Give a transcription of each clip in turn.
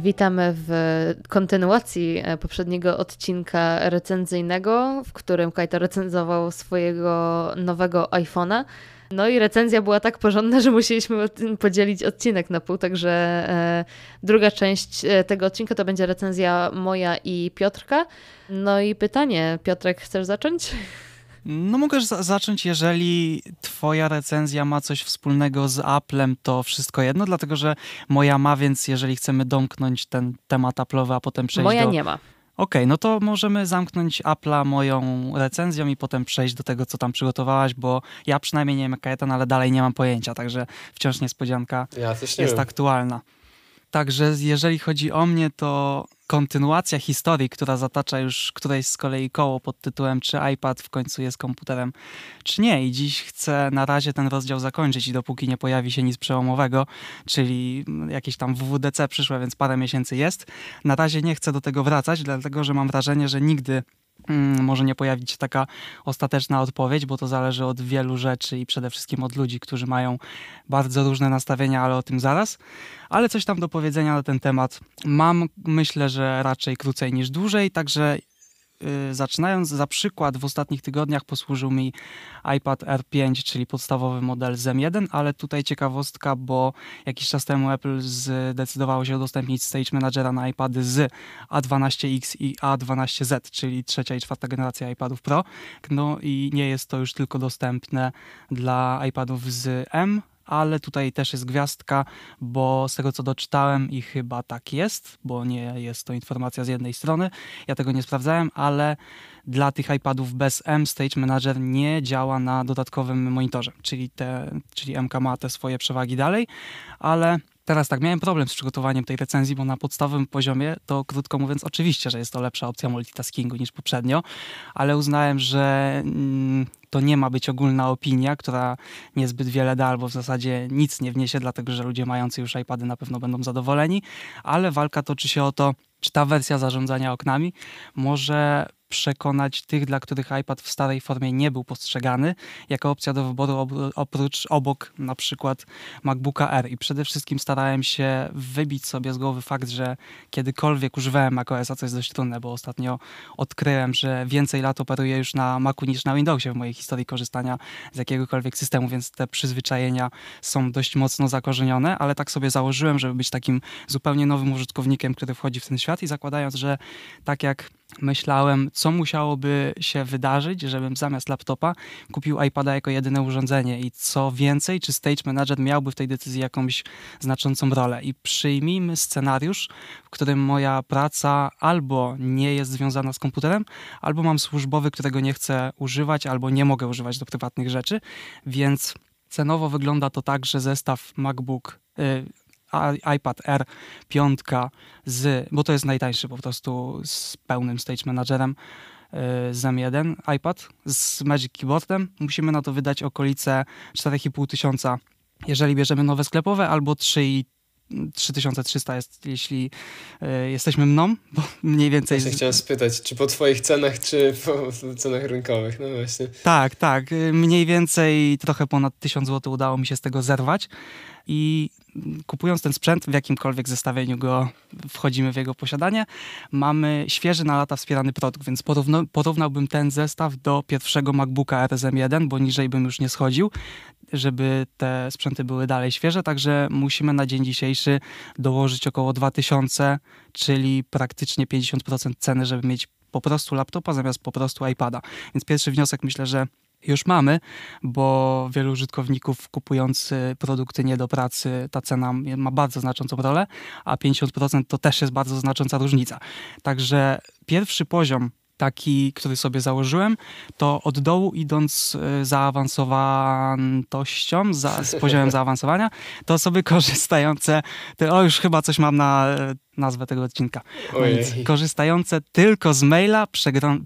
Witamy w kontynuacji e, poprzedniego odcinka recenzyjnego, w którym Kajto recenzował swojego nowego iPhone'a. No i recenzja była tak porządna, że musieliśmy podzielić odcinek na pół, także e, druga część e, tego odcinka to będzie recenzja moja i Piotrka. No i pytanie, Piotrek, chcesz zacząć? No mogę zacząć, jeżeli twoja recenzja ma coś wspólnego z Applem, to wszystko jedno, dlatego że moja ma, więc jeżeli chcemy domknąć ten temat Apple'owy, a potem przejść moja do... Moja nie ma. Okej, okay, no to możemy zamknąć Apple'a moją recenzją i potem przejść do tego, co tam przygotowałaś, bo ja przynajmniej nie wiem jak Kajetan, ale dalej nie mam pojęcia, także wciąż niespodzianka ja jest wiem. aktualna. Także jeżeli chodzi o mnie, to kontynuacja historii, która zatacza już któreś z kolei koło pod tytułem czy iPad w końcu jest komputerem, czy nie. I dziś chcę na razie ten rozdział zakończyć i dopóki nie pojawi się nic przełomowego, czyli jakieś tam WWDC przyszłe, więc parę miesięcy jest, na razie nie chcę do tego wracać, dlatego że mam wrażenie, że nigdy może nie pojawić się taka ostateczna odpowiedź, bo to zależy od wielu rzeczy i przede wszystkim od ludzi, którzy mają bardzo różne nastawienia, ale o tym zaraz. Ale coś tam do powiedzenia na ten temat mam. Myślę, że raczej krócej niż dłużej, także zaczynając za przykład, w ostatnich tygodniach posłużył mi iPad R5, czyli podstawowy model z M1, ale tutaj ciekawostka, bo jakiś czas temu Apple zdecydowało się udostępnić Stage Managera na iPady z A12X i A12Z, czyli trzecia i czwarta generacja iPadów Pro. No i nie jest to już tylko dostępne dla iPadów z M, ale tutaj też jest gwiazdka, bo z tego co doczytałem i chyba tak jest, bo nie jest to informacja z jednej strony, ja tego nie sprawdzałem, ale dla tych iPadów bez M Stage Manager nie działa na dodatkowym monitorze, czyli, te, czyli MK ma te swoje przewagi dalej, ale Teraz tak, miałem problem z przygotowaniem tej recenzji, bo na podstawowym poziomie to krótko mówiąc oczywiście, że jest to lepsza opcja multitaskingu niż poprzednio, ale uznałem, że mm, to nie ma być ogólna opinia, która niezbyt wiele da albo w zasadzie nic nie wniesie, dlatego że ludzie mający już iPady na pewno będą zadowoleni, ale walka toczy się o to, czy ta wersja zarządzania oknami może przekonać tych, dla których iPad w starej formie nie był postrzegany jako opcja do wyboru oprócz obok na przykład MacBooka R. I przede wszystkim starałem się wybić sobie z głowy fakt, że kiedykolwiek używałem macOS, a co jest dość trudne, bo ostatnio odkryłem, że więcej lat operuję już na Macu niż na Windowsie w mojej historii korzystania z jakiegokolwiek systemu, więc te przyzwyczajenia są dość mocno zakorzenione, ale tak sobie założyłem, żeby być takim zupełnie nowym użytkownikiem, który wchodzi w ten świat i zakładając, że tak jak myślałem, co musiałoby się wydarzyć, żebym zamiast laptopa kupił iPada jako jedyne urządzenie i co więcej, czy Stage Manager miałby w tej decyzji jakąś znaczącą rolę. I przyjmijmy scenariusz, w którym moja praca albo nie jest związana z komputerem, albo mam służbowy, którego nie chcę używać, albo nie mogę używać do prywatnych rzeczy, więc cenowo wygląda to tak, że zestaw MacBook y, iPad Air 5 z, bo to jest najtańszy po prostu z pełnym Stage Managerem y, z M1 iPad z Magic Keyboardem. Musimy na to wydać okolice 4,5 tysiąca, jeżeli bierzemy nowe sklepowe, albo 3,5 3300 jest, jeśli y, jesteśmy mną, bo mniej więcej... Właśnie chciałem spytać, czy po twoich cenach, czy po cenach rynkowych, no właśnie. Tak, tak. Y, mniej więcej trochę ponad 1000 zł udało mi się z tego zerwać i kupując ten sprzęt w jakimkolwiek zestawieniu go wchodzimy w jego posiadanie, mamy świeży na lata wspierany produkt, więc porównałbym ten zestaw do pierwszego MacBooka RSM 1, bo niżej bym już nie schodził, żeby te sprzęty były dalej świeże, także musimy na dzień dzisiejszy dołożyć około 2000, czyli praktycznie 50% ceny, żeby mieć po prostu laptopa zamiast po prostu iPada. Więc pierwszy wniosek myślę, że już mamy, bo wielu użytkowników kupujący produkty nie do pracy, ta cena ma bardzo znaczącą rolę, a 50% to też jest bardzo znacząca różnica. Także pierwszy poziom taki, który sobie założyłem, to od dołu idąc e, zaawansowantością, za, z poziomem zaawansowania, to osoby korzystające, to, o już chyba coś mam na e, nazwę tego odcinka, no więc korzystające tylko z maila,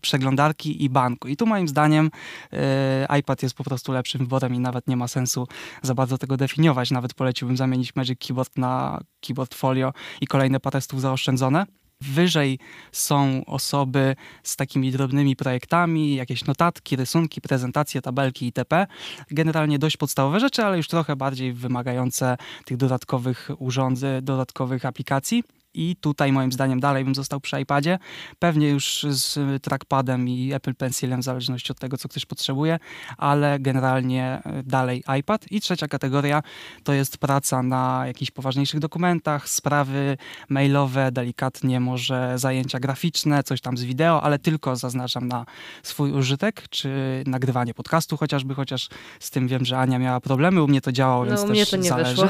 przeglądarki i banku. I tu moim zdaniem e, iPad jest po prostu lepszym wyborem i nawet nie ma sensu za bardzo tego definiować. Nawet poleciłbym zamienić Magic Keyboard na Keyboard Folio i kolejne parę stów zaoszczędzone. Wyżej są osoby z takimi drobnymi projektami, jakieś notatki, rysunki, prezentacje, tabelki itp. Generalnie dość podstawowe rzeczy, ale już trochę bardziej wymagające tych dodatkowych urządzeń, dodatkowych aplikacji. I tutaj moim zdaniem dalej bym został przy iPadzie. Pewnie już z trackpadem i Apple Pencilem, w zależności od tego, co ktoś potrzebuje, ale generalnie e, dalej iPad. I trzecia kategoria to jest praca na jakichś poważniejszych dokumentach, sprawy mailowe, delikatnie może zajęcia graficzne, coś tam z wideo, ale tylko zaznaczam na swój użytek, czy nagrywanie podcastu chociażby, chociaż z tym wiem, że Ania miała problemy, u mnie to działało, No, więc u też mnie to nie zależy. wyszło.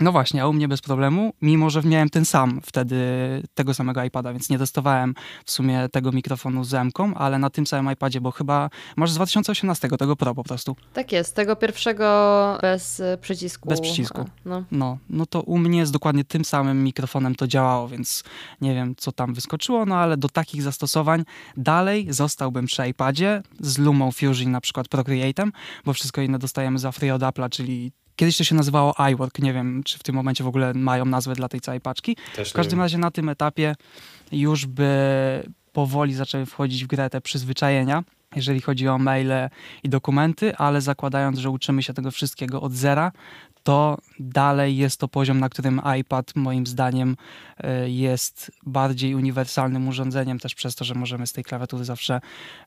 No właśnie, a u mnie bez problemu, mimo że miałem ten sam wtedy, tego samego iPada, więc nie testowałem w sumie tego mikrofonu z M-ką, ale na tym samym iPadzie, bo chyba masz z 2018 tego Pro po prostu. Tak jest, tego pierwszego bez y, przycisku. Bez przycisku. A, No. No, no to u mnie z dokładnie tym samym mikrofonem to działało, więc nie wiem, co tam wyskoczyło, no ale do takich zastosowań dalej zostałbym przy iPadzie z Lumą Fusion, na przykład Procreate'em, bo wszystko inne dostajemy za free od Apple'a, czyli kiedyś to się nazywało iWork, nie wiem, czy w tym momencie w ogóle mają nazwę dla tej całej paczki. Też W każdym razie na tym etapie już by powoli zaczęły wchodzić w grę te przyzwyczajenia, jeżeli chodzi o maile i dokumenty, ale zakładając, że uczymy się tego wszystkiego od zera, to dalej jest to poziom, na którym iPad moim zdaniem y, jest bardziej uniwersalnym urządzeniem, też przez to, że możemy z tej klawiatury zawsze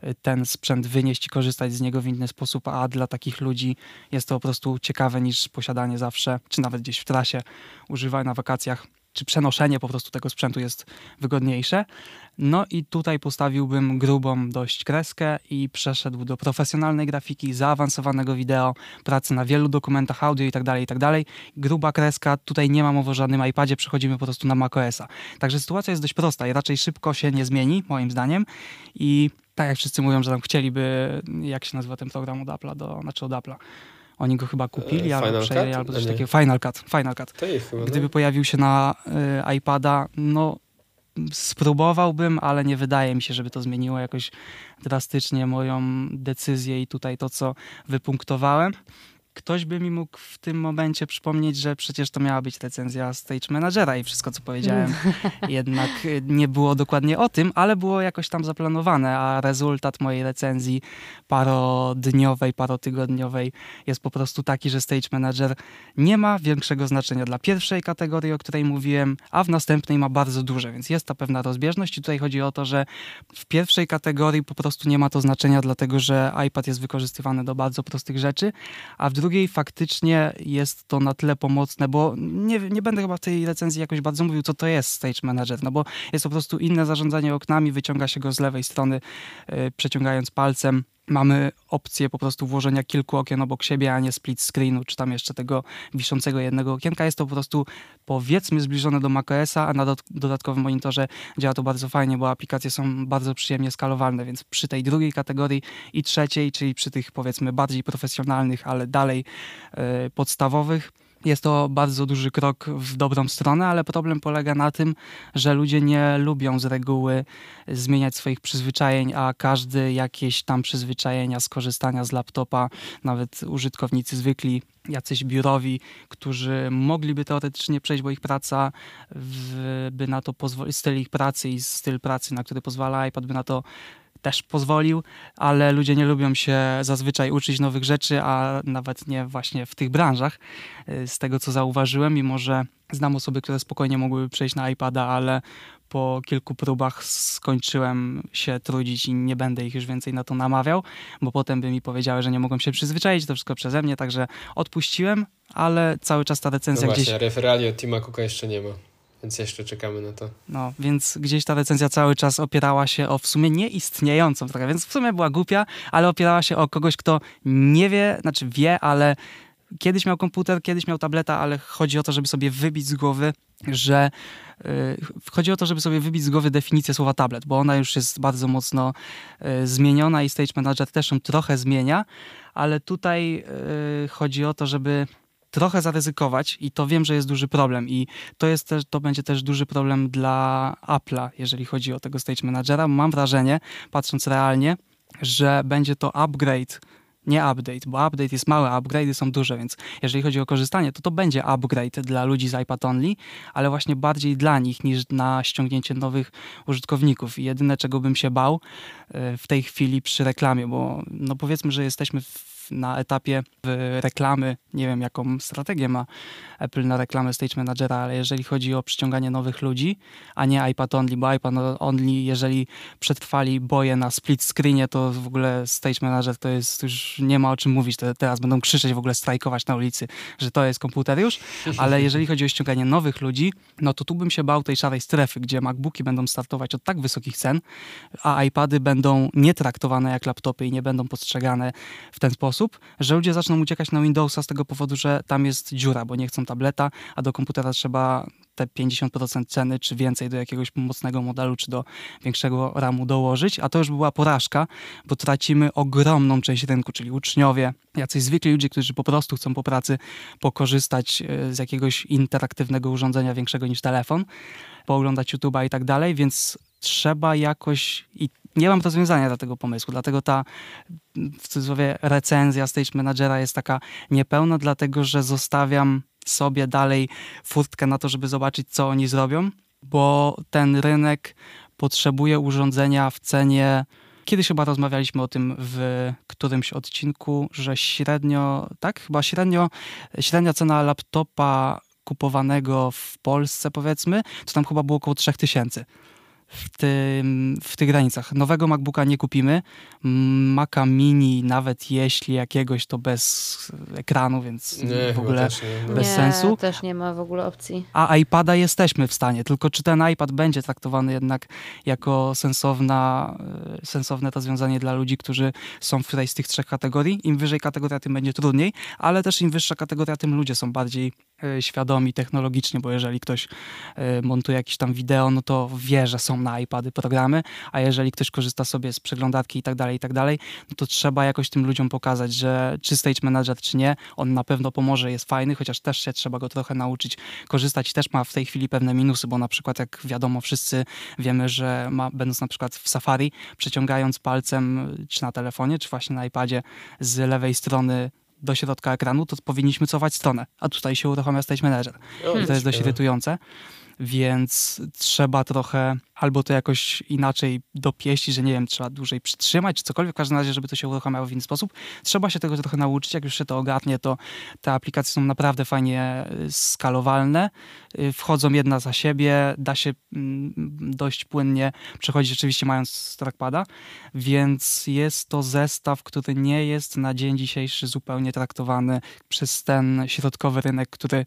y, ten sprzęt wynieść i korzystać z niego w inny sposób, a dla takich ludzi jest to po prostu ciekawe niż posiadanie zawsze, czy nawet gdzieś w trasie, używanie na wakacjach czy przenoszenie po prostu tego sprzętu jest wygodniejsze. No i tutaj postawiłbym grubą dość kreskę i przeszedł do profesjonalnej grafiki, zaawansowanego wideo, pracy na wielu dokumentach audio i tak dalej, i tak. Gruba kreska, tutaj nie ma mowy o żadnym iPadzie, przechodzimy po prostu na macOSa. Także sytuacja jest dość prosta i raczej szybko się nie zmieni, moim zdaniem. I tak jak wszyscy mówią, że tam chcieliby, jak się nazywa ten program od Apple'a, do, znaczy od Apple'a, oni go chyba kupili E, albo przejęli, albo coś takiego. Final Cut, Final Cut. Chyba, Gdyby no. pojawił się na y, iPada, no spróbowałbym, ale nie wydaje mi się, żeby to zmieniło jakoś drastycznie moją decyzję i tutaj to, co wypunktowałem. Ktoś by mi mógł w tym momencie przypomnieć, że przecież to miała być recenzja Stage Managera i wszystko, co powiedziałem, jednak y, nie było dokładnie o tym, ale było jakoś tam zaplanowane, a rezultat mojej recenzji parodniowej, parotygodniowej jest po prostu taki, że Stage Manager nie ma większego znaczenia dla pierwszej kategorii, o której mówiłem, a w następnej ma bardzo duże, więc jest ta pewna rozbieżność. I tutaj chodzi o to, że w pierwszej kategorii po prostu nie ma to znaczenia, dlatego że iPad jest wykorzystywany do bardzo prostych rzeczy, a w drugiej faktycznie jest to na tyle pomocne, bo nie, nie będę chyba w tej recenzji jakoś bardzo mówił, co to jest Stage Manager, no bo jest po prostu inne zarządzanie oknami, wyciąga się go z lewej strony, yy, przeciągając palcem. Mamy opcję po prostu włożenia kilku okien obok siebie, a nie split screenu, czy tam jeszcze tego wiszącego jednego okienka. Jest to po prostu powiedzmy zbliżone do macOSa, a na dod- dodatkowym monitorze działa to bardzo fajnie, bo aplikacje są bardzo przyjemnie skalowalne, więc przy tej drugiej kategorii i trzeciej, czyli przy tych powiedzmy bardziej profesjonalnych, ale dalej e, podstawowych, jest to bardzo duży krok w dobrą stronę, ale problem polega na tym, że ludzie nie lubią z reguły zmieniać swoich przyzwyczajeń, a każdy jakieś tam przyzwyczajenia z korzystania z laptopa, nawet użytkownicy zwykli, jacyś biurowi, którzy mogliby teoretycznie przejść, bo ich praca w, by na to pozwolić, styl ich pracy i styl pracy, na który pozwala iPad, by na to też pozwolił, ale ludzie nie lubią się zazwyczaj uczyć nowych rzeczy, a nawet nie właśnie w tych branżach. y, Z tego co zauważyłem, mimo że znam osoby, które spokojnie mogłyby przejść na iPada, ale po kilku próbach skończyłem się trudzić i nie będę ich już więcej na to namawiał, bo potem by mi powiedziały, że nie mogą się przyzwyczaić, to wszystko przeze mnie, także odpuściłem, ale cały czas ta No recenzja właśnie, gdzieś referali od Tima Cooka jeszcze nie ma, więc jeszcze czekamy na to. No, więc gdzieś ta recenzja cały czas opierała się o w sumie nieistniejącą trochę, więc w sumie była głupia, ale opierała się o kogoś, kto nie wie, znaczy wie, ale kiedyś miał komputer, kiedyś miał tableta, ale chodzi o to, żeby sobie wybić z głowy, że yy, chodzi o to, żeby sobie wybić z głowy definicję słowa tablet, bo ona już jest bardzo mocno yy, zmieniona i Stage Manager też ją trochę zmienia, ale tutaj yy, chodzi o to, żeby trochę zaryzykować i to wiem, że jest duży problem i to, jest też, to będzie też duży problem dla Apple'a, jeżeli chodzi o tego Stage Managera. Mam wrażenie, patrząc realnie, że będzie to upgrade, nie update, bo update jest mały, upgrade'y są duże, więc jeżeli chodzi o korzystanie, to to będzie upgrade dla ludzi z iPad only, ale właśnie bardziej dla nich niż na ściągnięcie nowych użytkowników. I jedyne, czego bym się bał y, w tej chwili przy reklamie, bo no powiedzmy, że jesteśmy w na etapie reklamy, nie wiem jaką strategię ma Apple na reklamę Stage Managera, ale jeżeli chodzi o przyciąganie nowych ludzi, a nie iPad only, bo iPad only, jeżeli przetrwali boje na split screenie, to w ogóle Stage Manager to jest już nie ma o czym mówić, to teraz będą krzyczeć w ogóle strajkować na ulicy, że to jest komputer już, ale jeżeli chodzi o ściąganie nowych ludzi, no to tu bym się bał tej szarej strefy, gdzie MacBooki będą startować od tak wysokich cen, a iPady będą nie traktowane jak laptopy i nie będą postrzegane w ten sposób, że ludzie zaczną uciekać na Windowsa z tego powodu, że tam jest dziura, bo nie chcą tableta, a do komputera trzeba te 50% ceny, czy więcej do jakiegoś mocnego modelu, czy do większego RAMu dołożyć, a to już była porażka, bo tracimy ogromną część rynku, czyli uczniowie, jacyś zwykli ludzie, którzy po prostu chcą po pracy pokorzystać e, z jakiegoś interaktywnego urządzenia większego niż telefon, pooglądać YouTube'a i tak dalej, więc trzeba jakoś i nie mam rozwiązania dla tego pomysłu, dlatego ta w cudzysłowie recenzja Stage Managera jest taka niepełna, dlatego że zostawiam sobie dalej furtkę na to, żeby zobaczyć, co oni zrobią, bo ten rynek potrzebuje urządzenia w cenie. Kiedyś chyba rozmawialiśmy o tym w którymś odcinku, że średnio, tak, chyba średnio, średnia cena laptopa kupowanego w Polsce, powiedzmy, to tam chyba było około 3000 w, tym, w tych granicach. Nowego MacBooka nie kupimy. Maca Mini, nawet jeśli jakiegoś, to bez ekranu, więc nie, w ogóle nie. bez nie, sensu. też nie ma w ogóle opcji. A iPada jesteśmy w stanie, tylko czy ten iPad będzie traktowany jednak jako sensowna, e, sensowne rozwiązanie dla ludzi, którzy są w którejś z tych trzech kategorii. Im wyżej kategoria, tym będzie trudniej, ale też im wyższa kategoria, tym ludzie są bardziej świadomi technologicznie, bo jeżeli ktoś e, montuje jakieś tam wideo, no to wie, że są na iPady programy, a jeżeli ktoś korzysta sobie z przeglądarki i tak dalej, i tak dalej, no to trzeba jakoś tym ludziom pokazać, że czy Stage Manager, czy nie, on na pewno pomoże, jest fajny, chociaż też się trzeba go trochę nauczyć korzystać. Też ma w tej chwili pewne minusy, bo na przykład jak wiadomo, wszyscy wiemy, że ma, będąc na przykład w Safari, przeciągając palcem czy na telefonie, czy właśnie na iPadzie z lewej strony do środka ekranu, to powinniśmy cofać stronę, a tutaj się uruchamia Stage Manager. I to jest dość irytujące więc trzeba trochę albo to jakoś inaczej dopieścić, że nie wiem, trzeba dłużej przytrzymać, czy cokolwiek, w każdym razie, żeby to się uruchamiało w inny sposób. Trzeba się tego trochę nauczyć, jak już się to ogarnie, to te aplikacje są naprawdę fajnie y, skalowalne, y, wchodzą jedna za siebie, da się mm, dość płynnie przechodzić rzeczywiście mając trackpada, więc jest to zestaw, który nie jest na dzień dzisiejszy zupełnie traktowany przez ten środkowy rynek, który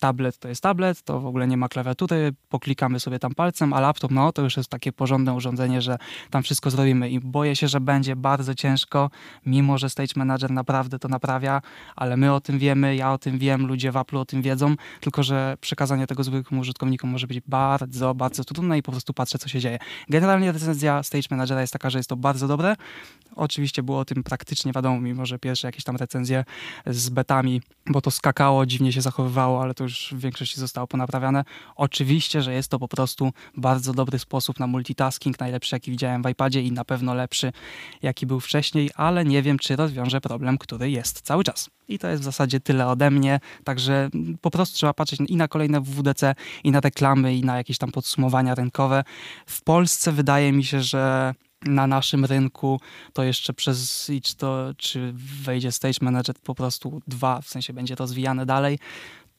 tablet to jest tablet, to w ogóle nie ma klawiatury, poklikamy sobie tam palcem, a laptop, no to już jest takie porządne urządzenie, że tam wszystko zrobimy i boję się, że będzie bardzo ciężko, mimo że Stage Manager naprawdę to naprawia, ale my o tym wiemy, ja o tym wiem, ludzie w Apple o tym wiedzą, tylko że przekazanie tego zwykłym użytkownikom może być bardzo, bardzo trudne i po prostu patrzę, co się dzieje. Generalnie recenzja Stage Managera jest taka, że jest to bardzo dobre. Oczywiście było o tym praktycznie wiadomo, mimo że pierwsze jakieś tam recenzje z betami, bo to skakało, dziwnie się zachowywało, ale to już w większości zostało ponaprawiane. Oczywiście, że jest to po prostu bardzo dobry sposób na multitasking, najlepszy jaki widziałem w iPadzie i na pewno lepszy jaki był wcześniej, ale nie wiem, czy rozwiąże problem, który jest cały czas. I to jest w zasadzie tyle ode mnie, także po prostu trzeba patrzeć i na kolejne WDC, i na reklamy, i na jakieś tam podsumowania rynkowe. W Polsce wydaje mi się, że na naszym rynku, to jeszcze przez to, czy wejdzie Stage Manager po prostu dwa, w sensie będzie rozwijane dalej,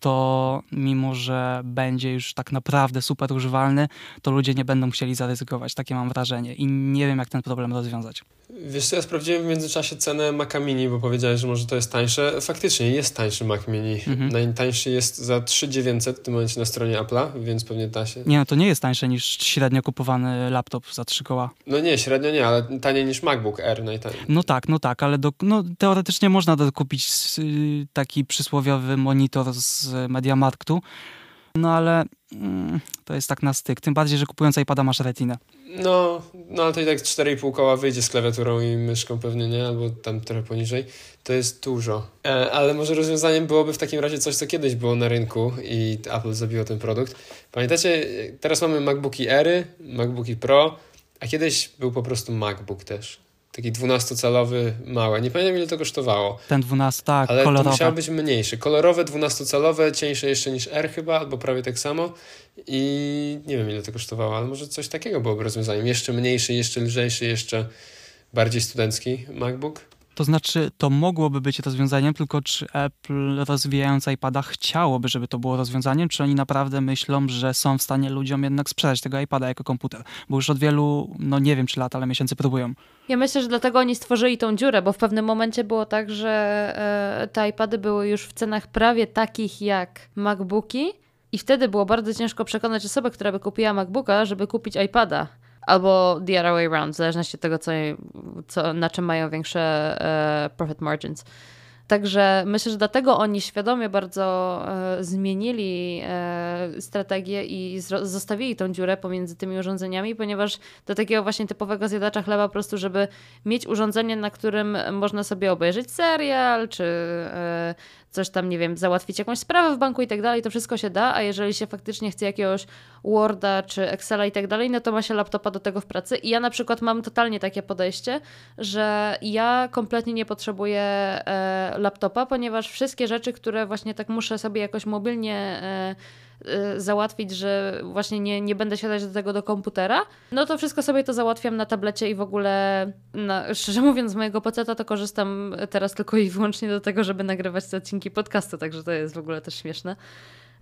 to mimo, że będzie już tak naprawdę super używalny, to ludzie nie będą musieli zaryzykować. Takie mam wrażenie i nie wiem, jak ten problem rozwiązać. Wiesz co, ja sprawdziłem w międzyczasie cenę Maca Mini, bo powiedziałeś, że może to jest tańsze. Faktycznie jest tańszy Mac Mini. Mhm. Najtańszy jest za 3900 w tym momencie na stronie Apple'a, więc pewnie da się. Nie, no to nie jest tańsze niż średnio kupowany laptop za 3 koła. No nie, średnio nie, ale taniej niż MacBook Air najtaniej. No tak, no tak, ale do, no, teoretycznie można dokupić y, taki przysłowiowy monitor z Mediamarktu, no ale mm, to jest tak na styk. Tym bardziej, że kupując iPada masz retinę. No, no ale to i tak 4,5 koła wyjdzie z klawiaturą i myszką pewnie, nie? Albo tam trochę poniżej. To jest dużo. E, ale może rozwiązaniem byłoby w takim razie coś, co kiedyś było na rynku i Apple zabiło ten produkt. Pamiętacie, teraz mamy MacBooki Airy, MacBooki Pro, a kiedyś był po prostu MacBook też. Taki 12-calowy, małe. Nie pamiętam ile to kosztowało. Ten 12, tak, Ale kolorowe. to musiało być mniejszy. Kolorowe, 12-calowe, cieńsze jeszcze niż R chyba, albo prawie tak samo. I nie wiem ile to kosztowało, ale może coś takiego byłoby rozwiązaniem. Jeszcze mniejszy, jeszcze lżejszy, jeszcze bardziej studencki MacBook. To znaczy, to mogłoby być rozwiązaniem, tylko czy Apple rozwijając iPada chciałoby, żeby to było rozwiązaniem, czy oni naprawdę myślą, że są w stanie ludziom jednak sprzedać tego iPada jako komputer? Bo już od wielu, no nie wiem czy lat, ale miesięcy próbują. Ja myślę, że dlatego oni stworzyli tą dziurę, bo w pewnym momencie było tak, że e, te iPady były już w cenach prawie takich jak MacBooki i wtedy było bardzo ciężko przekonać osobę, która by kupiła MacBooka, żeby kupić iPada. Albo the other way around, w zależności od tego, co, co, na czym mają większe e, profit margins. Także myślę, że dlatego oni świadomie bardzo e, zmienili e, strategię i zostawili tą dziurę pomiędzy tymi urządzeniami, ponieważ do takiego właśnie typowego zjadacza chleba po prostu, żeby mieć urządzenie, na którym można sobie obejrzeć serial, czy coś tam, nie wiem, załatwić jakąś sprawę w banku i tak dalej, to wszystko się da, a jeżeli się faktycznie chce jakiegoś Worda czy Excela i tak dalej, no to ma się laptopa do tego w pracy. I ja na przykład mam totalnie takie podejście, że ja kompletnie nie potrzebuję e, laptopa, ponieważ wszystkie rzeczy, które właśnie tak muszę sobie jakoś mobilnie e, załatwić, że właśnie nie, nie będę siadać do tego do komputera, no to wszystko sobie to załatwiam na tablecie i w ogóle, na, szczerze mówiąc, z mojego peceta to korzystam teraz tylko i wyłącznie do tego, żeby nagrywać te odcinki podcastu, także to jest w ogóle też śmieszne.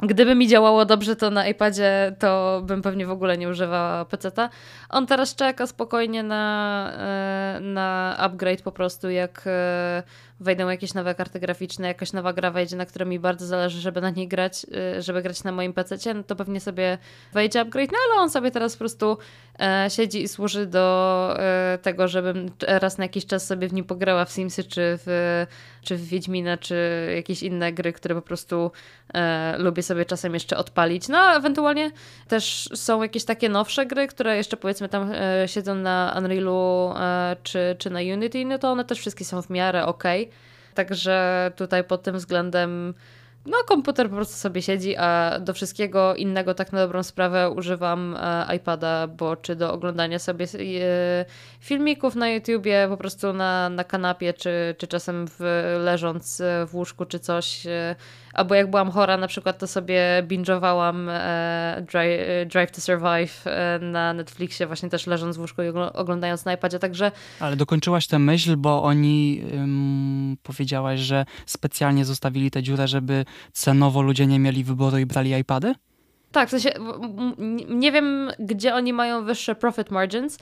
Gdyby mi działało dobrze to na iPadzie, to bym pewnie w ogóle nie używała peceta. On teraz czeka spokojnie na, e, na upgrade po prostu, jak e, wejdą jakieś nowe karty graficzne, jakaś nowa gra wejdzie, na której mi bardzo zależy, żeby na niej grać, y, żeby grać na moim PC, no to pewnie sobie wejdzie upgrade, no ale on sobie teraz po prostu e, siedzi i służy do e, tego, żebym raz na jakiś czas sobie w nim pograła w Simsy, czy w, czy w Wiedźmina, czy jakieś inne gry, które po prostu e, lubię sobie czasem jeszcze odpalić. No a ewentualnie też są jakieś takie nowsze gry, które jeszcze powiedzmy tam siedzą na Unrealu czy, czy na Unity, no to one też wszystkie są w miarę ok. Także tutaj pod tym względem no komputer po prostu sobie siedzi, a do wszystkiego innego tak na dobrą sprawę używam e, iPada, bo czy do oglądania sobie e, filmików na YouTubie po prostu na, na kanapie, czy, czy czasem w, leżąc e, w łóżku czy coś, albo jak byłam chora na przykład, to sobie binge'owałam e, Drive, e, Drive to Survive na Netflixie, właśnie też leżąc w łóżku i oglądając na iPadzie, także... Ale dokończyłaś tę myśl, bo oni ym, powiedziałaś, że specjalnie zostawili tę dziurę, żeby cenowo ludzie nie mieli wyboru i brali iPady? Tak, w sensie nie wiem, gdzie oni mają wyższe profit margins,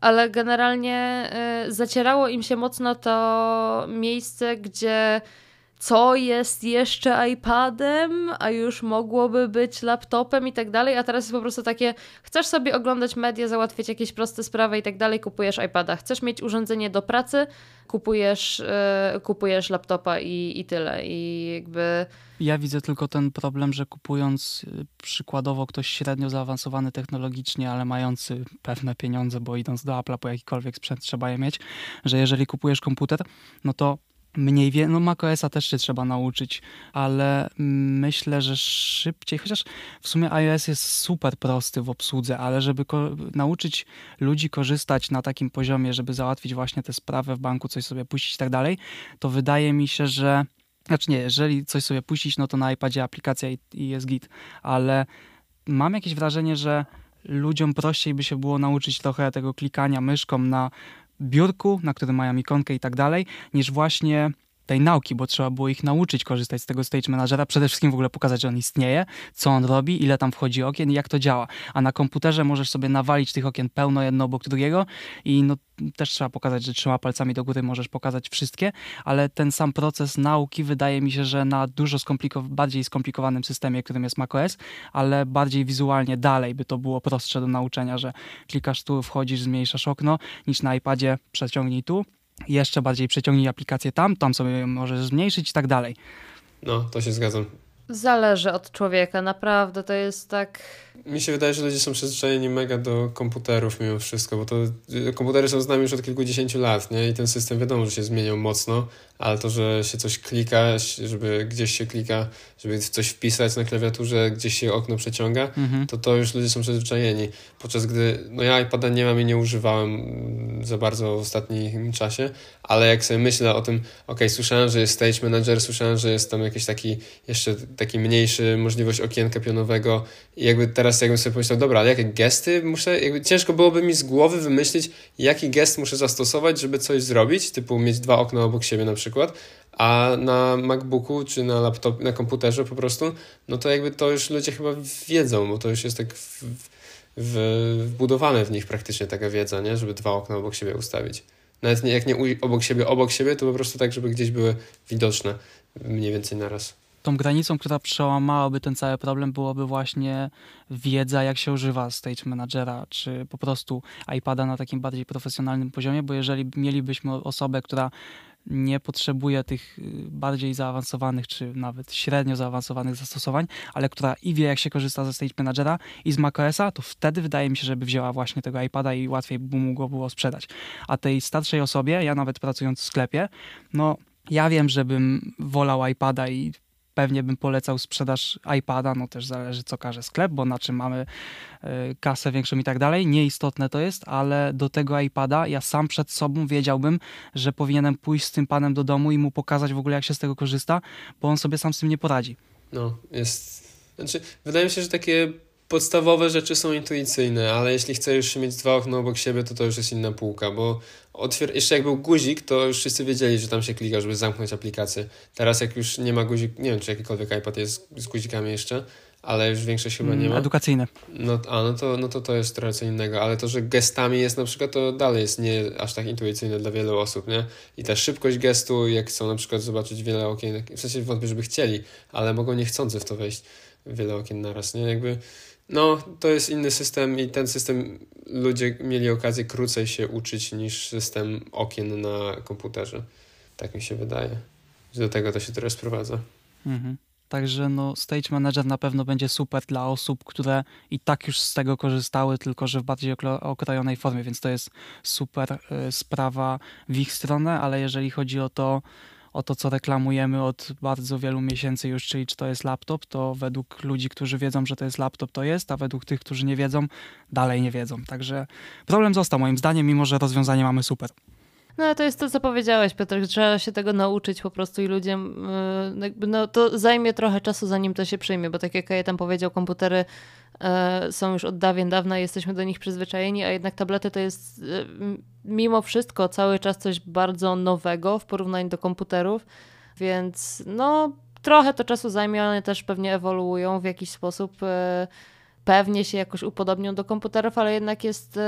ale generalnie y, zacierało im się mocno to miejsce, gdzie co jest jeszcze iPadem, a już mogłoby być laptopem i tak dalej, a teraz jest po prostu takie, chcesz sobie oglądać media, załatwić jakieś proste sprawy i tak dalej, kupujesz iPada. Chcesz mieć urządzenie do pracy, kupujesz, yy, kupujesz laptopa i, i tyle. I jakby... Ja widzę tylko ten problem, że kupując y, przykładowo ktoś średnio zaawansowany technologicznie, ale mający pewne pieniądze, bo idąc do Apple'a po jakikolwiek sprzęt trzeba je mieć, że jeżeli kupujesz komputer, no to mniej więcej, no macOSa też się trzeba nauczyć, ale myślę, że szybciej, chociaż w sumie iOS jest super prosty w obsłudze, ale żeby nauczyć ludzi korzystać na takim poziomie, żeby załatwić właśnie tę sprawę w banku, coś sobie puścić i tak dalej, to wydaje mi się, że znaczy nie, jeżeli coś sobie puścić, no to na iPadzie aplikacja i, i jest git, ale mam jakieś wrażenie, że ludziom prościej by się było nauczyć trochę tego klikania myszką na biurku, na którym mają ikonkę i tak dalej, niż właśnie tej nauki, bo trzeba było ich nauczyć korzystać z tego Stage Managera, przede wszystkim w ogóle pokazać, że on istnieje, co on robi, ile tam wchodzi okien i jak to działa. A na komputerze możesz sobie nawalić tych okien pełno jedno obok drugiego i no, też trzeba pokazać, że trzyma palcami do góry możesz pokazać wszystkie, ale ten sam proces nauki wydaje mi się, że na dużo skomplikow- bardziej skomplikowanym systemie, którym jest macOS, ale bardziej wizualnie dalej by to było prostsze do nauczenia, że klikasz tu, wchodzisz, zmniejszasz okno, niż na iPadzie przeciągnij tu, jeszcze bardziej przeciągnij aplikację tam, tam sobie możesz zmniejszyć i tak dalej. No, to się zgadzam. Zależy od człowieka, naprawdę to jest tak. Mi się wydaje, że ludzie są przyzwyczajeni mega do komputerów mimo wszystko, bo to komputery są z nami już od kilkudziesięciu lat, nie? I ten system wiadomo, że się zmieniał mocno, ale to, że się coś klika, żeby gdzieś się klika, żeby coś wpisać na klawiaturze, gdzieś się okno przeciąga, mhm. to to już ludzie są przyzwyczajeni. Podczas gdy, no ja iPada nie mam i nie używałem mm, za bardzo w ostatnim czasie, ale jak sobie myślę o tym, ok, słyszałem, że jest Stage Manager, słyszałem, że jest tam jakiś taki, jeszcze taki mniejszy możliwość okienka pionowego i jakby teraz jakbym sobie pomyślał, dobra, ale jakie gesty muszę, jakby ciężko byłoby mi z głowy wymyślić, jaki gest muszę zastosować, żeby coś zrobić, typu mieć dwa okna obok siebie na przykład, a na MacBooku czy na laptop, na komputerze po prostu, no to jakby to już ludzie chyba wiedzą, bo to już jest tak w, w, wbudowane w nich praktycznie taka wiedza, nie? żeby dwa okna obok siebie ustawić. Nawet nie, jak nie obok siebie, obok siebie, to po prostu tak, żeby gdzieś były widoczne mniej więcej naraz tą granicą, która przełamałaby ten cały problem, byłoby właśnie wiedza, jak się używa Stage Managera, czy po prostu iPada na takim bardziej profesjonalnym poziomie, bo jeżeli mielibyśmy osobę, która nie potrzebuje tych y, bardziej zaawansowanych, czy nawet średnio zaawansowanych zastosowań, ale która i wie, jak się korzysta ze Stage Managera i z macOSa, to wtedy wydaje mi się, żeby wzięła właśnie tego iPada i łatwiej by mu go było sprzedać. A tej starszej osobie, ja nawet pracując w sklepie, no ja wiem, żebym wolał iPada i pewnie bym polecał sprzedaż iPada, no też zależy co każe sklep, bo na czym mamy e, kasę większą i tak dalej. Nieistotne to jest, ale do tego iPada ja sam przed sobą wiedziałbym, że powinienem pójść z tym panem do domu i mu pokazać w ogóle jak się z tego korzysta, bo on sobie sam z tym nie poradzi. No, jest... Znaczy, wydaje mi się, że takie podstawowe rzeczy są intuicyjne, ale jeśli chcesz już mieć dwa okna obok siebie, to to już jest inna półka, bo otwier- jeszcze jak był guzik, to już wszyscy wiedzieli, że tam się klika, żeby zamknąć aplikację. Teraz jak już nie ma guzik, nie wiem, czy jakikolwiek iPad jest z guzikami jeszcze, ale już większość chyba nie ma. Mm, edukacyjne. No, a, no, to, no to to jest trochę co innego, ale to, że gestami jest na przykład, to dalej jest nie aż tak intuicyjne dla wielu osób, nie? I ta szybkość gestu, jak chcą na przykład zobaczyć wiele okien, w sensie wątpię, żeby chcieli, ale mogą niechcący w to wejść wiele okien naraz, nie? Jakby no, to jest inny system i ten system ludzie mieli okazję krócej się uczyć niż system okien na komputerze. Tak mi się wydaje. Do tego to się teraz sprowadza. Mhm. Także no, Stage Manager na pewno będzie super dla osób, które i tak już z tego korzystały, tylko że w bardziej okrojonej formie, więc to jest super y, sprawa w ich stronę, ale jeżeli chodzi o to, o to, co reklamujemy od bardzo wielu miesięcy już, czyli czy to jest laptop, to według ludzi, którzy wiedzą, że to jest laptop, to jest, a według tych, którzy nie wiedzą, dalej nie wiedzą. Także problem został moim zdaniem, mimo że rozwiązanie mamy super. No to jest to, co powiedziałeś, Piotr, trzeba się tego nauczyć po prostu i ludziom, y, jakby no to zajmie trochę czasu, zanim to się przyjmie, bo tak jak ja tam powiedział, komputery y, są już od dawien dawna, jesteśmy do nich przyzwyczajeni, a jednak tablety to jest y, mimo wszystko cały czas coś bardzo nowego w porównaniu do komputerów, więc no trochę to czasu zajmie, one też pewnie ewoluują w jakiś sposób, pewnie się jakoś upodobnią do komputerów, ale jednak jest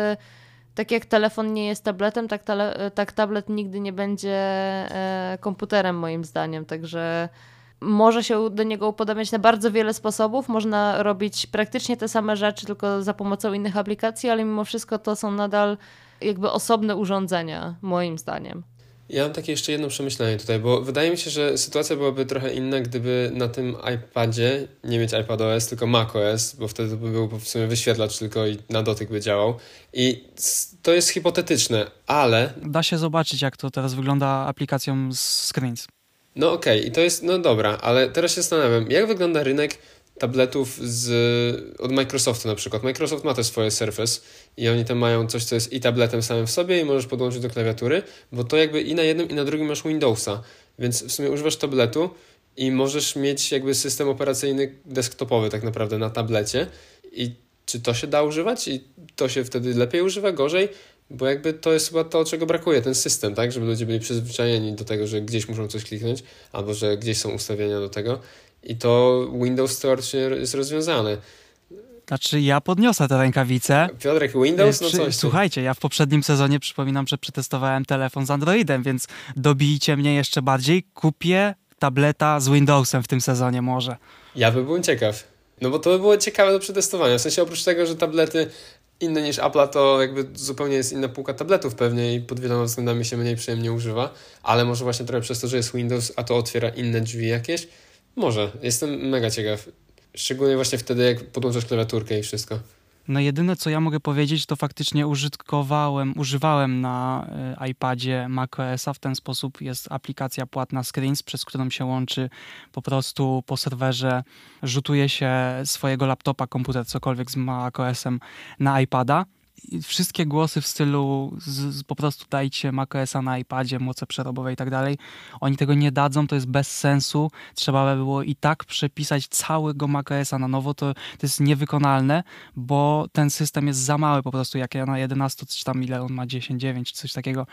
tak jak telefon nie jest tabletem, tak, tele, tak tablet nigdy nie będzie e, komputerem, moim zdaniem. Także może się do niego upodobniać na bardzo wiele sposobów. Można robić praktycznie te same rzeczy, tylko za pomocą innych aplikacji, ale mimo wszystko to są nadal jakby osobne urządzenia, moim zdaniem. Ja mam takie jeszcze jedno przemyślenie tutaj, bo wydaje mi się, że sytuacja byłaby trochę inna, gdyby na tym iPadzie nie mieć iPadOS, tylko macOS, bo wtedy by był w sumie wyświetlacz tylko i na dotyk by działał. I to jest hipotetyczne, ale... Da się zobaczyć, jak to teraz wygląda aplikacją z Screens. No okej, okay. i to jest, no dobra, ale teraz się zastanawiam, jak wygląda rynek tabletów z, od Microsoftu na przykład. Microsoft ma te swoje Surface i oni tam mają coś, co jest i tabletem samym w sobie i możesz podłączyć do klawiatury, bo to jakby i na jednym i na drugim masz Windowsa, więc w sumie używasz tabletu i możesz mieć jakby system operacyjny desktopowy tak naprawdę na tablecie i czy to się da używać i to się wtedy lepiej używa, gorzej? Bo jakby to jest chyba to, czego brakuje, ten system, tak? Żeby ludzie byli przyzwyczajeni do tego, że gdzieś muszą coś kliknąć, albo że gdzieś są ustawienia do tego i to Windows Store jest rozwiązane. Znaczy ja podniosę te rękawice. Piotrek, Windows? No coś. Słuchajcie, ja w poprzednim sezonie przypominam, że przetestowałem telefon z Androidem, więc dobijcie mnie jeszcze bardziej. Kupię tableta z Windowsem w tym sezonie może. Ja by byłem ciekaw. No bo to by było ciekawe do przetestowania. W sensie oprócz tego, że tablety inne niż Apple, to jakby zupełnie jest inna półka tabletów pewnie i pod wieloma względami się mniej przyjemnie używa, ale może właśnie trochę przez to, że jest Windows, a to otwiera inne drzwi jakieś, może. Jestem mega ciekaw. Szczególnie właśnie wtedy, jak podłączasz klawiaturkę i wszystko. No jedyne, co ja mogę powiedzieć, to faktycznie użytkowałem, używałem na y, iPadzie macOSa. W ten sposób jest aplikacja płatna Screens, przez którą się łączy po prostu po serwerze, rzutuje się swojego laptopa, komputer, cokolwiek z macOSem na iPada wszystkie głosy w stylu z, z, po prostu dajcie macOSa na iPadzie, moce przerobowe i tak dalej, oni tego nie dadzą, to jest bez sensu. Trzeba by było i tak przepisać całego macOSa na nowo, to, to jest niewykonalne, bo ten system jest za mały po prostu, jak ja na 11, czy tam ile on ma, 10, 9, coś takiego,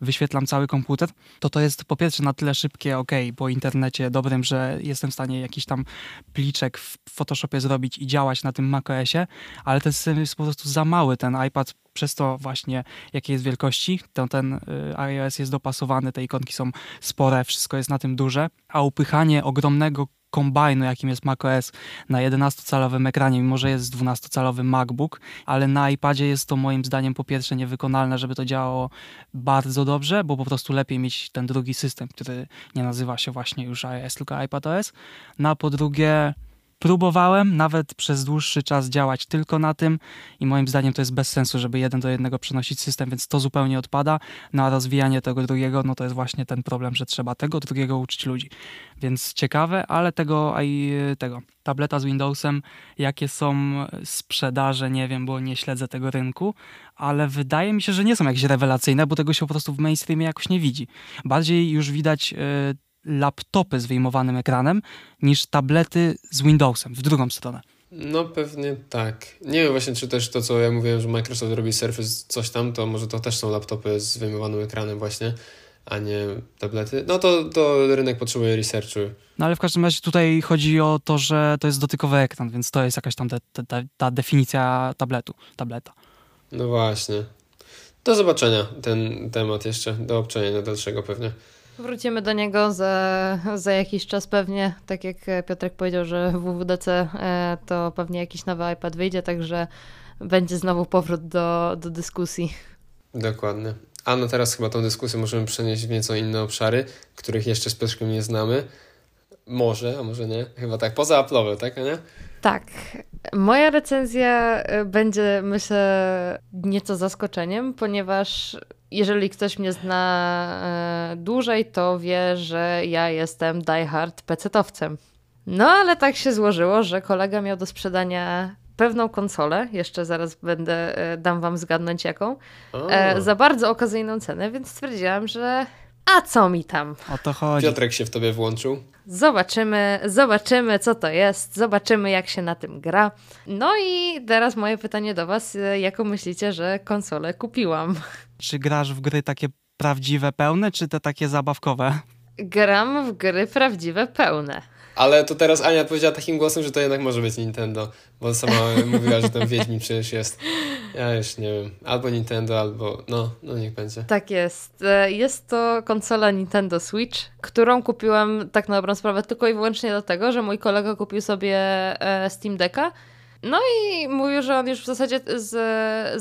wyświetlam cały komputer, to to jest po pierwsze na tyle szybkie, ok, po internecie dobrym, że jestem w stanie jakiś tam pliczek w Photoshopie zrobić i działać na tym macOSie, ale ten system jest po prostu za mały, ten iPad przez to właśnie, jakiej jest wielkości, to ten y, iOS jest dopasowany, te ikonki są spore, wszystko jest na tym duże, a upychanie ogromnego kombajnu, jakim jest macOS na 11-calowym ekranie, mimo że jest 12-calowy MacBook, ale na iPadzie jest to moim zdaniem po pierwsze niewykonalne, żeby to działało bardzo dobrze, bo po prostu lepiej mieć ten drugi system, który nie nazywa się właśnie już iOS, tylko iPadOS. No a po drugie Próbowałem nawet przez dłuższy czas działać tylko na tym i moim zdaniem to jest bez sensu, żeby jeden do jednego przenosić system, więc to zupełnie odpada. No a rozwijanie tego drugiego, no to jest właśnie ten problem, że trzeba tego drugiego uczyć ludzi. Więc ciekawe, ale tego, i tego tableta z Windowsem, jakie są sprzedaże, nie wiem, bo nie śledzę tego rynku, ale wydaje mi się, że nie są jakieś rewelacyjne, bo tego się po prostu w mainstreamie jakoś nie widzi. Bardziej już widać yy, laptopy z wyjmowanym ekranem niż tablety z Windowsem w drugą stronę. No pewnie tak. Nie wiem właśnie, czy też to, co ja mówiłem, że Microsoft robi Surface coś tam, to może to też są laptopy z wyjmowanym ekranem właśnie, a nie tablety. No to, to rynek potrzebuje researchu. No ale w każdym razie tutaj chodzi o to, że to jest dotykowy ekran, więc to jest jakaś tam te, te, ta definicja tabletu, tableta. No właśnie. Do zobaczenia ten temat jeszcze, do obczajenia dalszego pewnie. Wrócimy do niego za, za jakiś czas pewnie. Tak jak Piotrek powiedział, że w WWDC e, to pewnie jakiś nowy iPad wyjdzie, także będzie znowu powrót do, do dyskusji. Dokładnie. A no teraz chyba tą dyskusję możemy przenieść w nieco inne obszary, których jeszcze z Piotrkiem nie znamy. Może, a może nie. Chyba tak, poza Apple'owe, tak, nie? Tak. Moja recenzja e, będzie, myślę, nieco zaskoczeniem, ponieważ jeżeli ktoś mnie zna e, dłużej, to wie, że ja jestem diehard pecetowcem. No ale tak się złożyło, że kolega miał do sprzedania pewną konsolę, jeszcze zaraz będę, e, dam wam zgadnąć jaką, e, za bardzo okazyjną cenę, więc stwierdziłam, że a co mi tam? O to chodzi. Piotrek się w tobie włączył. Zobaczymy, zobaczymy co to jest, zobaczymy jak się na tym gra. No i teraz moje pytanie do was, jaką myślicie, że konsolę kupiłam? Czy grasz w gry takie prawdziwe, pełne, czy te takie zabawkowe? Gram w gry prawdziwe, pełne. Ale to teraz Ania powiedziała takim głosem, że to jednak może być Nintendo, bo sama mówiła, że ten Wiedźmin przecież jest. Ja już nie wiem, albo Nintendo, albo no, no niech będzie. Tak jest. E, jest to konsola Nintendo Switch, którą kupiłam tak na dobrą sprawę tylko i wyłącznie dlatego, że mój kolega kupił sobie e, Steam Decka no i mówił, że on już w zasadzie z,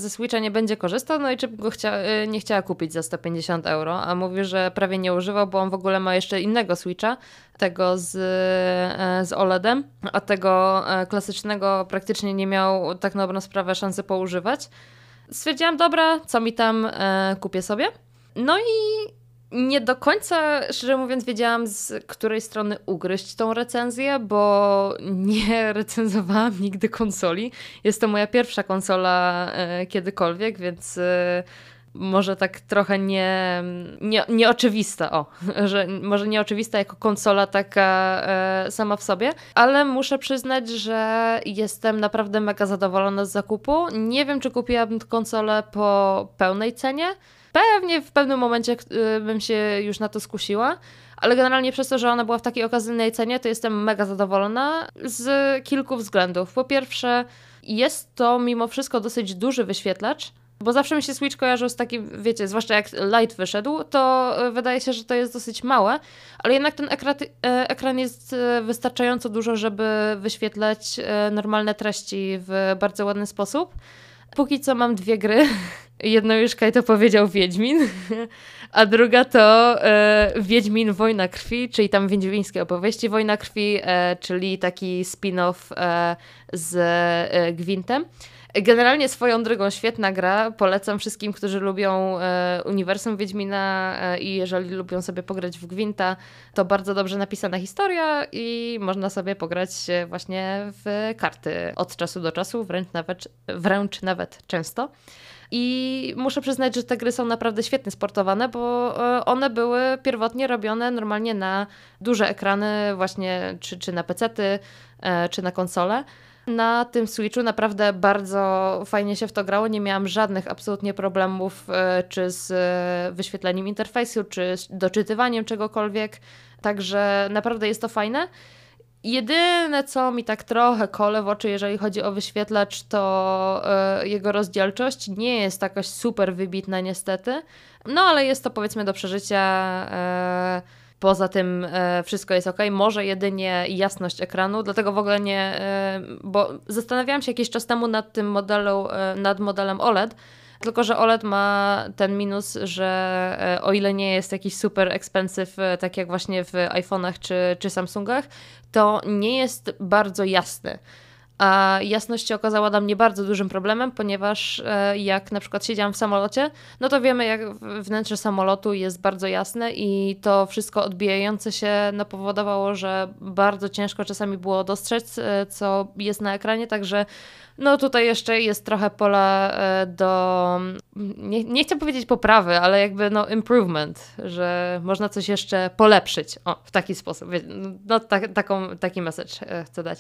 ze Switcha nie będzie korzystał, no i czy go chcia, y, nie chciała kupić za 150 euro, a mówi, że prawie nie używał, bo on w ogóle ma jeszcze innego Switcha, tego z, e, z OLEDem, a tego e, klasycznego praktycznie nie miał tak na dobrą sprawę szansy poużywać. Stwierdziłam, dobra, co mi tam e, kupię sobie. No i nie do końca, szczerze mówiąc, wiedziałam z której strony ugryźć tą recenzję, bo nie recenzowałam nigdy konsoli. Jest to moja pierwsza konsola e, kiedykolwiek, więc e, może tak trochę nie, nie, nieoczywista, o, że może nieoczywista jako konsola taka e, sama w sobie, ale muszę przyznać, że jestem naprawdę mega zadowolona z zakupu. Nie wiem, czy kupiłabym konsolę po pełnej cenie, Pewnie w pewnym momencie y, bym się już na to skusiła, ale generalnie przez to, że ona była w takiej okazyjnej cenie, to jestem mega zadowolona z kilku względów. Po pierwsze, jest to mimo wszystko dosyć duży wyświetlacz, bo zawsze mi się Switch kojarzył z takim, wiecie, zwłaszcza jak Light wyszedł, to y, wydaje się, że to jest dosyć małe, ale jednak ten y, ekran jest wystarczająco dużo, żeby wyświetlać normalne treści w bardzo ładny sposób. Póki co mam dwie gry. Jedną już Kaj to powiedział Wiedźmin, a druga to e, Wiedźmin Wojna Krwi, czyli tam wiedźmińskie opowieści Wojna Krwi, e, czyli taki spin-off e, z e, Gwintem. Generalnie swoją drogą świetna gra. Polecam wszystkim, którzy lubią e, uniwersum Wiedźmina e, i jeżeli lubią sobie pograć w Gwinta, to bardzo dobrze napisana historia i można sobie pograć właśnie w karty od czasu do czasu, wręcz nawet, wręcz nawet często. I muszę przyznać, że te gry są naprawdę świetnie sportowane, bo e, one były pierwotnie robione normalnie na duże ekrany, właśnie czy, czy na pecety, e, czy na konsole. Na tym Switchu naprawdę bardzo fajnie się w to grało. Nie miałam żadnych absolutnie problemów, e, czy z wyświetleniem interfejsu, czy z doczytywaniem czegokolwiek. Także naprawdę jest to fajne. Jedyne, co mi tak trochę kole w oczy, jeżeli chodzi o wyświetlacz, to y, jego rozdzielczość nie jest jakaś super wybitna niestety, no ale jest to powiedzmy do przeżycia. Poza tym e, wszystko jest ok. Może jedynie jasność ekranu, dlatego w ogóle nie. E, bo zastanawiałam się jakiś czas temu nad tym modelu, e, nad modelem OLED, tylko, że OLED ma ten minus, że o ile nie jest jakiś super expensive, tak jak właśnie w iPhone'ach czy, czy Samsungach, to nie jest bardzo jasny. A jasność się okazała dla mnie bardzo dużym problemem, ponieważ e, jak na przykład siedziałam w samolocie, no to wiemy, jak wnętrze samolotu jest bardzo jasne i to wszystko odbijające się no, powodowało, że bardzo ciężko czasami było dostrzec, co jest na ekranie, także no tutaj jeszcze jest trochę pola e, do, nie, nie chcę powiedzieć poprawy, ale jakby no improvement, że można coś jeszcze polepszyć. O, w taki sposób. No tak, taką, taki message e, chcę dać.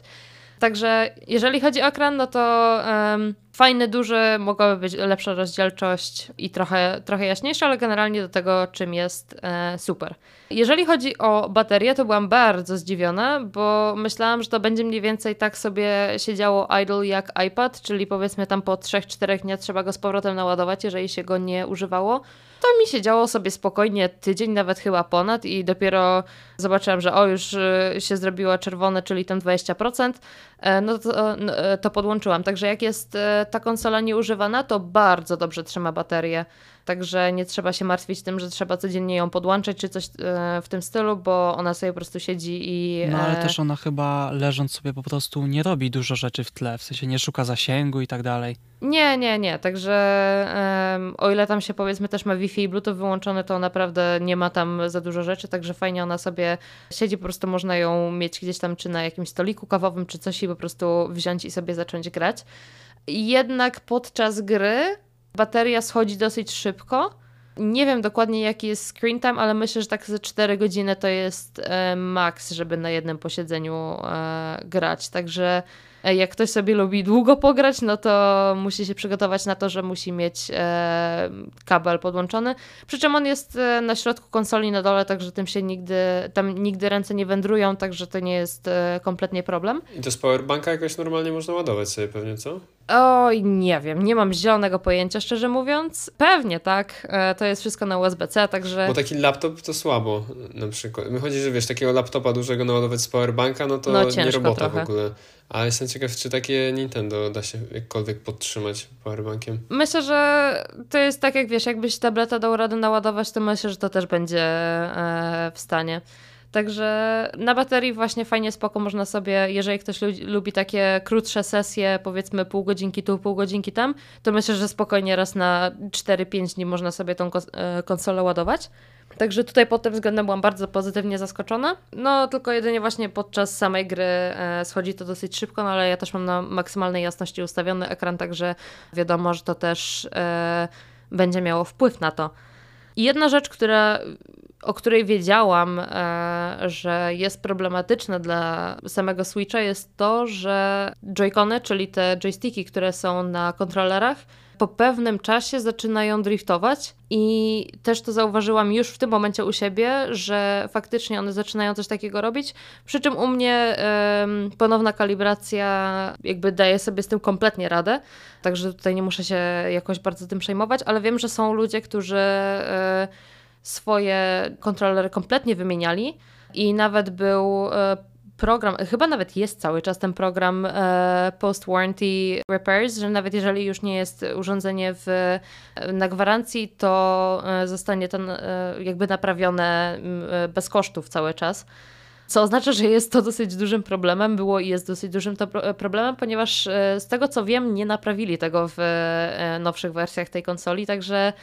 Także jeżeli chodzi o ekran, no to um, fajny, duży, mogłaby być lepsza rozdzielczość i trochę, trochę jaśniejsza, ale generalnie do tego, czym jest e, super. Jeżeli chodzi o baterię, to byłam bardzo zdziwiona, bo myślałam, że to będzie mniej więcej tak sobie siedziało idle jak iPad, czyli powiedzmy tam po 3-4 dniach trzeba go z powrotem naładować, jeżeli się go nie używało. To mi się działo sobie spokojnie tydzień, nawet chyba ponad i dopiero zobaczyłam, że o już y, się zrobiło czerwone, czyli tam 20%, e, no to, no, e, to podłączyłam. Także jak jest e, ta konsola nieużywana, to bardzo dobrze trzyma baterię. Także nie trzeba się martwić tym, że trzeba codziennie ją podłączać czy coś w tym stylu, bo ona sobie po prostu siedzi i. No ale też ona chyba leżąc sobie po prostu nie robi dużo rzeczy w tle, w sensie nie szuka zasięgu i tak dalej. Nie, nie, nie. Także um, o ile tam się powiedzmy też ma Wi-Fi i Bluetooth wyłączone, to naprawdę nie ma tam za dużo rzeczy, także fajnie ona sobie siedzi, po prostu można ją mieć gdzieś tam czy na jakimś stoliku kawowym czy coś i po prostu wziąć i sobie zacząć grać. Jednak podczas gry bateria schodzi dosyć szybko. Nie wiem dokładnie jaki jest screen time, ale myślę, że tak ze 4 godziny to jest e, max, żeby na jednym posiedzeniu e, grać. Także jak ktoś sobie lubi długo pograć, no to musi się przygotować na to, że musi mieć e, kabel podłączony. Przy czym on jest e, na środku konsoli na dole, także tym się nigdy, tam nigdy ręce nie wędrują, także to nie jest e, kompletnie problem. I to z powerbanka jakoś normalnie można ładować sobie pewnie, co? Oj, nie wiem, nie mam zielonego pojęcia, szczerze mówiąc. Pewnie tak, e, to jest wszystko na USB-C, także... Bo taki laptop to słabo na przykład. My chodzi, że wiesz, takiego laptopa dużego naładować z powerbanka, no to no, nie robota trochę. w ogóle. Ale jestem ciekaw, czy takie Nintendo da się jakkolwiek podtrzymać powerbankiem. Myślę, że to jest tak jak wiesz, jakbyś tableta dał radę naładować, to myślę, że to też będzie e, w stanie. Także na baterii właśnie fajnie spoko można sobie, jeżeli ktoś lubi takie krótsze sesje, powiedzmy pół godzinki tu, pół godzinki tam, to myślę, że spokojnie raz na 4-5 dni można sobie tą e, konsolę ładować. Także tutaj pod tym względem byłam bardzo pozytywnie zaskoczona. No tylko jedynie właśnie podczas samej gry e, schodzi to dosyć szybko, no ale ja też mam na maksymalnej jasności ustawiony ekran, także wiadomo, że to też e, będzie miało wpływ na to. I jedna rzecz, która, o której wiedziałam, e, że jest problematyczna dla samego Switcha, jest to, że joycony, czyli te joysticki, które są na kontrolerach, po pewnym czasie zaczynają driftować i też to zauważyłam już w tym momencie u siebie, że faktycznie one zaczynają coś takiego robić, przy czym u mnie ym, ponowna kalibracja jakby daje sobie z tym kompletnie radę, także tutaj nie muszę się jakoś bardzo tym przejmować, ale wiem, że są ludzie, którzy y, swoje kontrolery kompletnie wymieniali i nawet był y, program, chyba nawet jest cały czas ten program e, post-warranty repairs, że nawet jeżeli już nie jest urządzenie w, na gwarancji, to e, zostanie to e, jakby naprawione bez kosztów cały czas. co oznacza, że jest to dosyć dużym problemem, było i jest dosyć dużym problemem, ponieważ z tego co wiem, nie naprawili tego w nowszych wersjach tej konsoli, także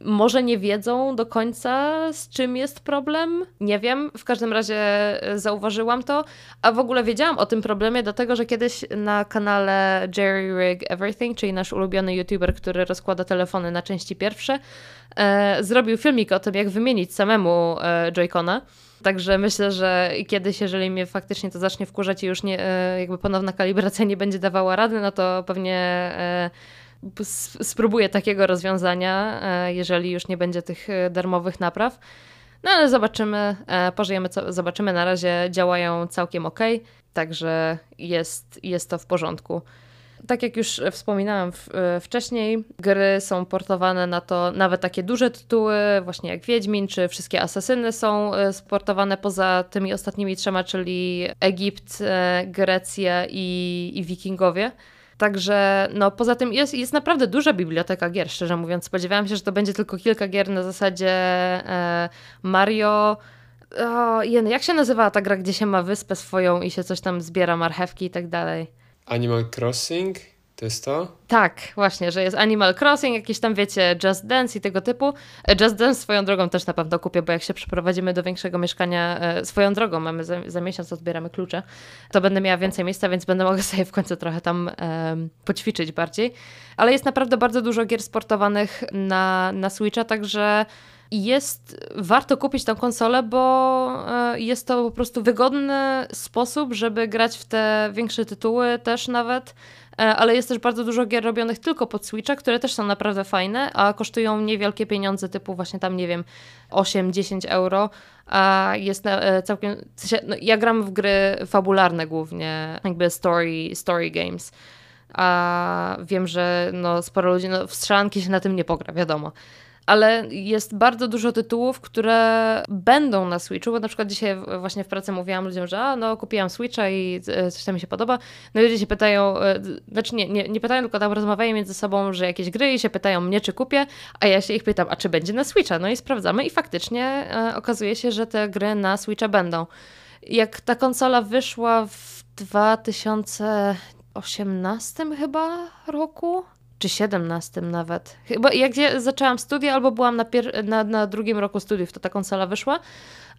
może nie wiedzą do końca, z czym jest problem. Nie wiem, w każdym razie e, zauważyłam to. A w ogóle wiedziałam o tym problemie, dlatego że kiedyś na kanale Jerry Rig Everything, czyli nasz ulubiony youtuber, który rozkłada telefony na części pierwsze, e, zrobił filmik o tym, jak wymienić samemu e, Joy-Cona. Także myślę, że kiedyś, jeżeli mnie faktycznie to zacznie wkurzać i już nie, e, jakby ponowna kalibracja nie będzie dawała rady, no to pewnie e, spróbuję takiego rozwiązania, e, jeżeli już nie będzie tych e, darmowych napraw. No ale zobaczymy, e, pożyjemy, zobaczymy. Na razie działają całkiem ok, także jest, jest to w porządku. Tak jak już wspominałam wcześniej, gry są portowane na to nawet takie duże tytuły, właśnie jak Wiedźmin, czy wszystkie Asasyny są sportowane poza tymi ostatnimi trzema, czyli Egipt, Grecja i, i Wikingowie. Także no poza tym jest, jest naprawdę duża biblioteka gier, szczerze mówiąc. Spodziewałam się, że to będzie tylko kilka gier na zasadzie e, Mario. O, jak się nazywa ta gra, gdzie się ma wyspę swoją i się coś tam zbiera, marchewki i tak dalej? Animal Crossing? To jest to? Tak, właśnie, że jest Animal Crossing, jakieś tam, wiecie, Just Dance i tego typu. E, Just Dance swoją drogą też na pewno kupię, bo jak się przeprowadzimy do większego mieszkania, e, swoją drogą, mamy za, za miesiąc odbieramy klucze, to będę miała więcej miejsca, więc będę mogła sobie w końcu trochę tam um, poćwiczyć bardziej. Ale jest naprawdę bardzo dużo gier sportowanych na, na Switcha, także jest warto kupić tą konsolę, bo e, jest to po prostu wygodny sposób, żeby grać w te większe tytuły też nawet ale jest też bardzo dużo gier robionych tylko pod Switcha, które też są naprawdę fajne, a kosztują niewielkie pieniądze, typu właśnie tam, nie wiem, 8-10 euro, a jest e, całkiem... No, ja gram w gry fabularne głównie, jakby story, story games, a wiem, że no, sporo ludzi, no, w strzelanki się na tym nie pogra, wiadomo ale jest bardzo dużo tytułów, które będą na Switchu, bo na przykład dzisiaj właśnie w pracy mówiłam ludziom, że a, no kupiłam Switcha i e, coś tam mi się podoba. No i ludzie się pytają, e, znaczy nie, nie, nie pytają, tylko tam rozmawiają między sobą, że jakieś gry i się pytają mnie, czy kupię, a ja się ich pytam, a czy będzie na Switcha? No i sprawdzamy i faktycznie e, okazuje się, że te gry na Switcha będą. Jak ta konsola wyszła w 2018 chyba roku, czy 17 nawet. Chyba jak ja zaczęłam studia, albo byłam na, na, na, drugim roku studiów, to ta konsola wyszła.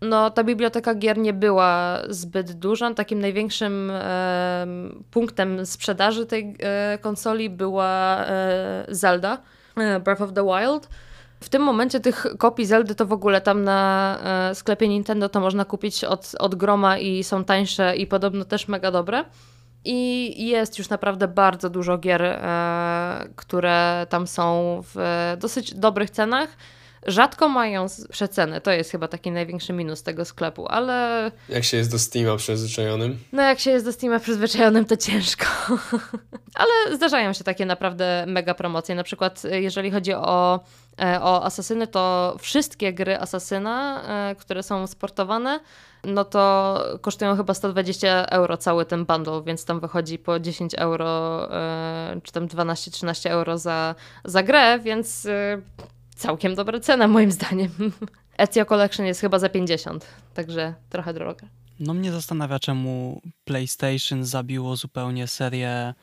No, ta biblioteka gier nie była zbyt duża. Takim największym e, punktem sprzedaży tej e, konsoli była e, Zelda, e, Breath of the Wild. W tym momencie tych kopii Zeldy to w ogóle tam na e, sklepie Nintendo to można kupić od, od groma i są tańsze i podobno też mega dobre. I jest już naprawdę bardzo dużo gier, e, które tam są w dosyć dobrych cenach. Rzadko mają przeceny, to jest chyba taki największy minus tego sklepu, ale... Jak się jest do Steama przyzwyczajonym? No jak się jest do Steama przyzwyczajonym, to ciężko. ale zdarzają się takie naprawdę mega promocje, na przykład jeżeli chodzi o, e, o Asasyny, to wszystkie gry Asasyna, e, które są sportowane, no to kosztują chyba 120 euro cały ten bundle, więc tam wychodzi po 10 euro, e, czy tam 12-13 euro za, za grę, więc e, całkiem dobra cena moim zdaniem. Ezio Collection jest chyba za 50, także trochę droga. No mnie zastanawia, czemu PlayStation zabiło zupełnie serię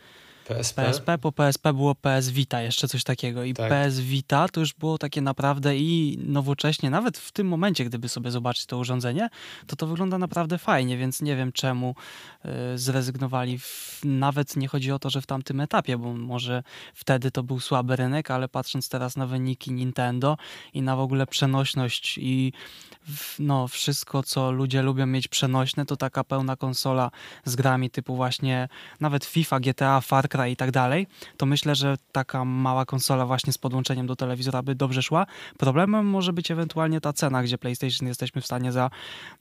PSP? PSP, po PSP było PS Vita, jeszcze coś takiego. I tak. PS Vita to już było takie naprawdę i nowocześnie, nawet w tym momencie, gdyby sobie zobaczyć to urządzenie, to to wygląda naprawdę fajnie, więc nie wiem czemu y, zrezygnowali. Nawet nie chodzi o to, że w tamtym etapie, bo może wtedy to był słaby rynek, ale patrząc teraz na wyniki Nintendo i na w ogóle przenośność i no, wszystko, co ludzie lubią mieć przenośne, to taka pełna konsola z grami typu właśnie nawet FIFA, GTA, Far I tak dalej, to myślę, że taka mała konsola właśnie z podłączeniem do telewizora by dobrze szła. Problemem może być ewentualnie ta cena, gdzie PlayStation jesteśmy w stanie za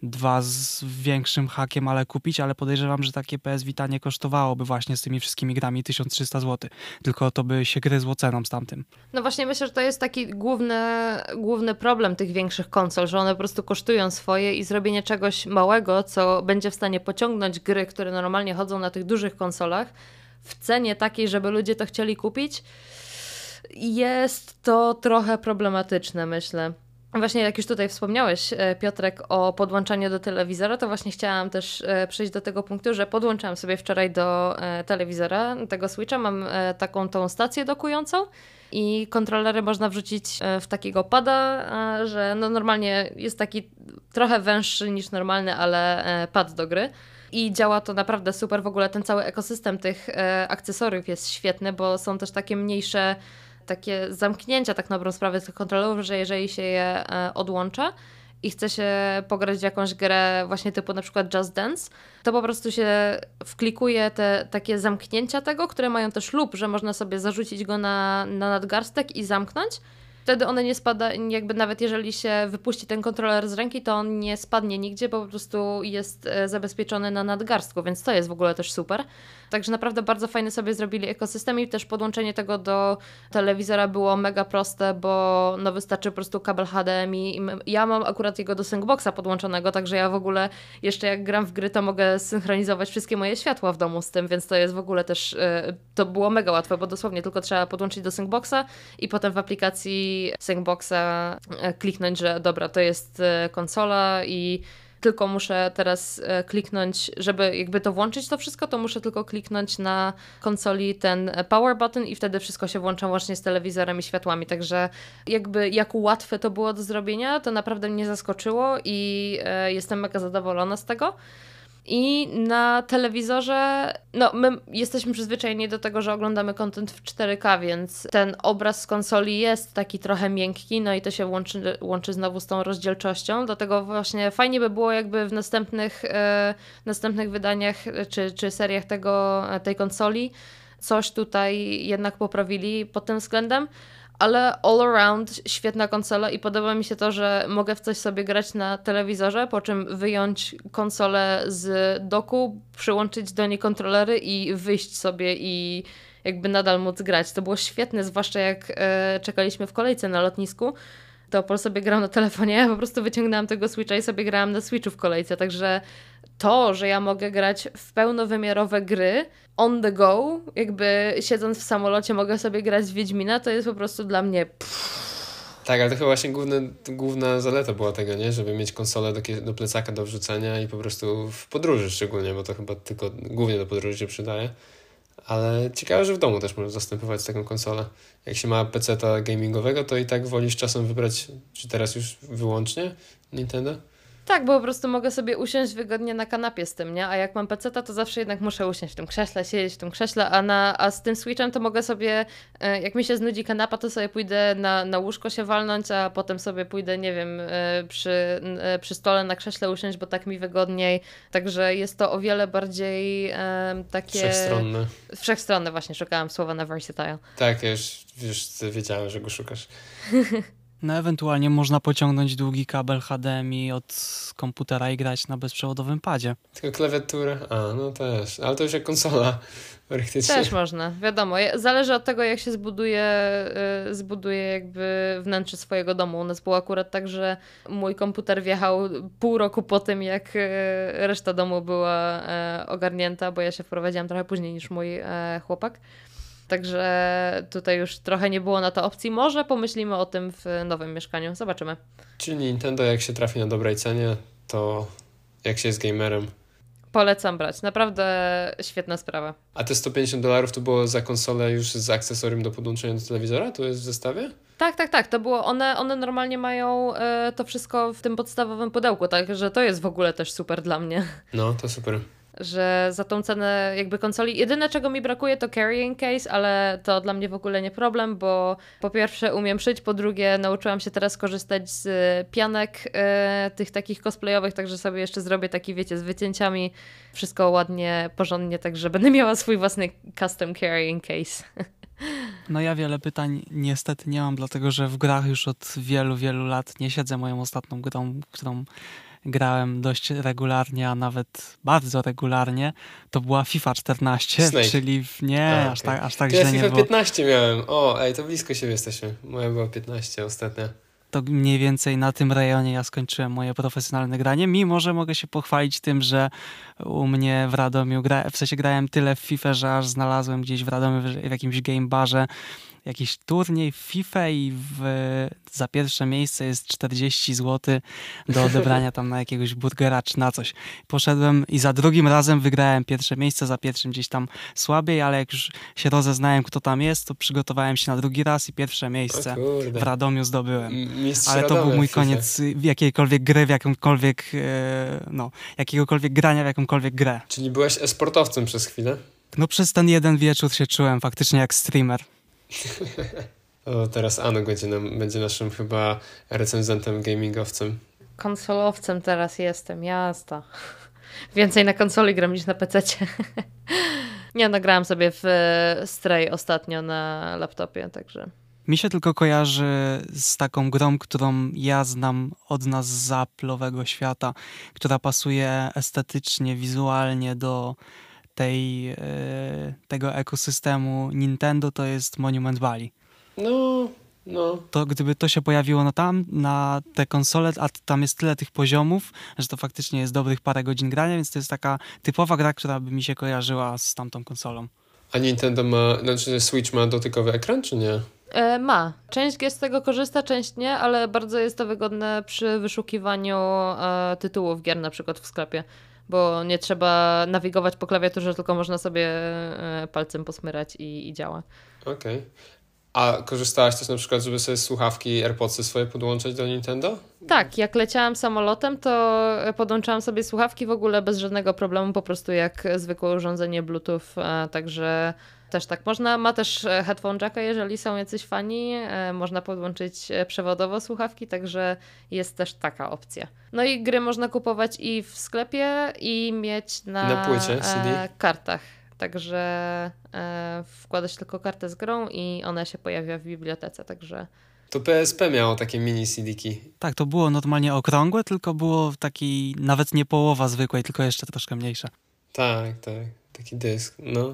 dwa z większym hakiem, ale kupić, ale podejrzewam, że takie PS Vita nie kosztowałoby właśnie z tymi wszystkimi grami 1300 zł, tylko to by się gryzło ceną z tamtym. No właśnie myślę, że to jest taki główny, główny problem tych większych konsol, że one po prostu kosztują swoje i zrobienie czegoś małego, co będzie w stanie pociągnąć gry, które normalnie chodzą na tych dużych konsolach, w cenie takiej, żeby ludzie to chcieli kupić, jest to trochę problematyczne, myślę. Właśnie jak już tutaj wspomniałeś, e, Piotrek, o podłączaniu do telewizora, to właśnie chciałam też e, przejść do tego punktu, że podłączyłam sobie wczoraj do e, telewizora tego Switcha. Mam taką tą stację dokującą i kontrolery można wrzucić w takiego pada, że no normalnie jest taki trochę węższy niż normalny, ale pad do gry. I działa to naprawdę super. W ogóle ten cały ekosystem tych akcesoriów jest świetny, bo są też takie mniejsze takie zamknięcia tak na dobrą sprawę tych kontrolerów, że jeżeli się je e, odłącza i chce się pograć w jakąś grę właśnie typu na przykład Just Dance, to po prostu się wklikuje te takie zamknięcia tego, które mają też lub, że można sobie zarzucić go na, na nadgarstek i zamknąć wtedy one nie spada, jakby nawet jeżeli się wypuści ten kontroler z ręki, to on nie spadnie nigdzie, bo po prostu jest e, zabezpieczony na nadgarstku, więc to jest w ogóle też super. Także naprawdę bardzo fajny sobie zrobili ekosystem i też podłączenie tego do telewizora było mega proste, bo no wystarczy po prostu kabel HDMI. Ja mam akurat jego do Syncboxa podłączonego, także ja w ogóle jeszcze jak gram w gry, to mogę synchronizować wszystkie moje światła w domu z tym, więc to jest w ogóle też, e, to było mega łatwe, bo dosłownie tylko trzeba podłączyć do Syncboxa i potem w aplikacji Syncboxa e, kliknąć, że dobra, to jest e, konsola i tylko muszę teraz e, kliknąć, żeby jakby to włączyć to wszystko, to muszę tylko kliknąć na konsoli ten power button i wtedy wszystko się włącza łącznie z telewizorem i światłami. Także jakby jak łatwe to było do zrobienia, to naprawdę mnie zaskoczyło i jestem mega zadowolona z tego. I na telewizorze, no my jesteśmy przyzwyczajeni do tego, że oglądamy content w 4K, więc ten obraz z konsoli jest taki trochę miękki, no i to się łączy, łączy znowu z tą rozdzielczością. Dlatego właśnie fajnie by było, jakby w następnych, e, następnych wydaniach czy, czy seriach tego, tej konsoli coś tutaj jednak poprawili pod tym względem ale all around świetna konsola i podoba mi się to, że mogę w coś sobie grać na telewizorze, po czym wyjąć konsolę z doku, przyłączyć do niej kontrolery i wyjść sobie i jakby nadal móc grać. To było świetne, zwłaszcza jak e, czekaliśmy w kolejce na lotnisku. To Paul sobie grał na telefonie, ja po prostu wyciągnęłam tego Switcha i sobie grałam na Switchu w kolejce, także to, że ja mogę grać w pełnowymiarowe gry on the go, jakby siedząc w samolocie mogę sobie grać w Wiedźmina, to jest po prostu dla mnie... Tak, ale to chyba właśnie główne, główna zaleta była tego, nie? Żeby mieć konsolę do, do plecaka do wrzucenia i po prostu w podróży szczególnie, bo to chyba tylko głównie do podróży się przydaje. Ale ciekawe, że w domu też możesz zastępować taką konsolę. Jak się ma PC gamingowego, to i tak wolisz czasem wybrać, czy teraz już wyłącznie Nintendo? Tak, bo po prostu mogę sobie usiąść wygodnie na kanapie z tym, nie? A jak mam PC, to zawsze jednak muszę usiąść w tym krześle, siedzieć w tym krześle, a, na, a z tym Switchem to mogę sobie, e, jak mi się znudzi kanapa, to sobie pójdę na, na łóżko się walnąć, a potem sobie pójdę, nie wiem, e, przy, e, przy stole na krześle usiąść, bo tak mi wygodniej. Także jest to o wiele bardziej takie... Wszechstronne. Wszechstronne, właśnie, szukałam słowa na versatile. Tak, ja już, już wiedziałem, że go szukasz. No ewentualnie można pociągnąć długi kabel HDMI od komputera i grać na bezprzewodowym padzie. Tylko klawiaturę? A, no też. Ale to już jak konsola. Praktycznie. Też można, wiadomo. Zależy od tego, jak się zbuduje, y, zbuduje jakby wnętrze swojego domu. U nas było akurat tak, że mój komputer wjechał pół roku po tym, jak y, reszta domu była y, ogarnięta, bo ja się wprowadziłam trochę później niż mój chłopak. Także tutaj już trochę nie było na to opcji. Może pomyślimy o tym w nowym mieszkaniu. Zobaczymy. Czyli Nintendo, jak się trafi na dobrej cenie, to jak się jest gamerem. Polecam brać. Naprawdę świetna sprawa. A te 150 dolarów to było za konsolę już z akcesorium do podłączenia do telewizora? To jest w zestawie? Tak, tak, tak. To było, one, one normalnie mają e, to wszystko w tym podstawowym pudełku, także to jest w ogóle też super dla mnie. No, to super że za tą cenę jakby konsoli, jedyne czego mi brakuje to carrying case, ale to dla mnie w ogóle nie problem, bo po pierwsze umiem szyć, po drugie nauczyłam się teraz korzystać z pianek e, tych takich cosplayowych, także sobie jeszcze zrobię taki, wiecie, z wycięciami, wszystko ładnie, porządnie, także będę miała swój własny custom carrying case. No ja wiele pytań niestety nie mam, dlatego że w grach już od wielu, wielu lat nie siedzę moją ostatnią grą, którą grałem dość regularnie, a nawet bardzo regularnie, to była FIFA 14, Snake. czyli nie, a, aż tak, aż tak źle ja nie FIFA było. 15 miałem. O, ej, to blisko siebie jesteśmy. Moja była 15 ostatnia. To mniej więcej na tym rejonie ja skończyłem moje profesjonalne granie, mimo że mogę się pochwalić tym, że u mnie w Radomiu, gra, w sensie grałem tyle w FIFA, że aż znalazłem gdzieś w Radomiu w jakimś game barze jakiś turniej w FIFA i w, za pierwsze miejsce jest 40 zł do odebrania tam na jakiegoś burgera czy na coś. Poszedłem i za drugim razem wygrałem pierwsze miejsce, za pierwszym gdzieś tam słabiej, ale jak już się rozeznałem, kto tam jest, to przygotowałem się na drugi raz i pierwsze miejsce w Radomiu zdobyłem. Mistrz ale to był mój koniec jakiejkolwiek gry, w jakąkolwiek, e, no, jakiegokolwiek grania w jakąkolwiek grę. Czyli byłeś esportowcem przez chwilę? No przez ten jeden wieczór się czułem faktycznie jak streamer. o, teraz Anu będzie, nam, będzie naszym chyba recenzentem, gamingowcem. Konsolowcem teraz jestem, jasna. Więcej na konsoli gram niż na PC. Nie, nagrałam sobie w e, Stray ostatnio na laptopie, także... Mi się tylko kojarzy z taką grą, którą ja znam od nas z Apple'owego świata, która pasuje estetycznie, wizualnie do tej, e, tego ekosystemu Nintendo, to jest Monument Valley. No, no. To gdyby to się pojawiło na tam, na te konsole, a tam jest tyle tych poziomów, że to faktycznie jest dobrych parę godzin grania, więc to jest taka typowa gra, która by mi się kojarzyła z tamtą konsolą. A Nintendo ma, znaczy Switch ma dotykowy ekran, czy nie? E, ma. Część gier z tego korzysta, część nie, ale bardzo jest to wygodne przy wyszukiwaniu e, tytułów gier na przykład w sklepie, bo nie trzeba nawigować po klawiaturze, tylko można sobie e, palcem posmyrać i, i działa. Okej. Okay. A korzystałaś też na przykład, żeby sobie słuchawki AirPodsy swoje podłączać do Nintendo? Tak, jak leciałam samolotem, to podłączałam sobie słuchawki w ogóle bez żadnego problemu, po prostu jak zwykłe urządzenie Bluetooth, także też tak można. Ma też e, headphone jacka, jeżeli są jacyś fani. E, można podłączyć e, przewodowo słuchawki, także jest też taka opcja. No i gry można kupować i w sklepie, i mieć na, na płycie, CD. kartach. Także e, wkładasz tylko kartę z grą i ona się pojawia w bibliotece, także... To PSP miało takie mini CD-ki. Tak, to było normalnie okrągłe, tylko było taki nawet nie połowa zwykłej, tylko jeszcze troszkę mniejsze. Tak, tak. Taki dysk. No,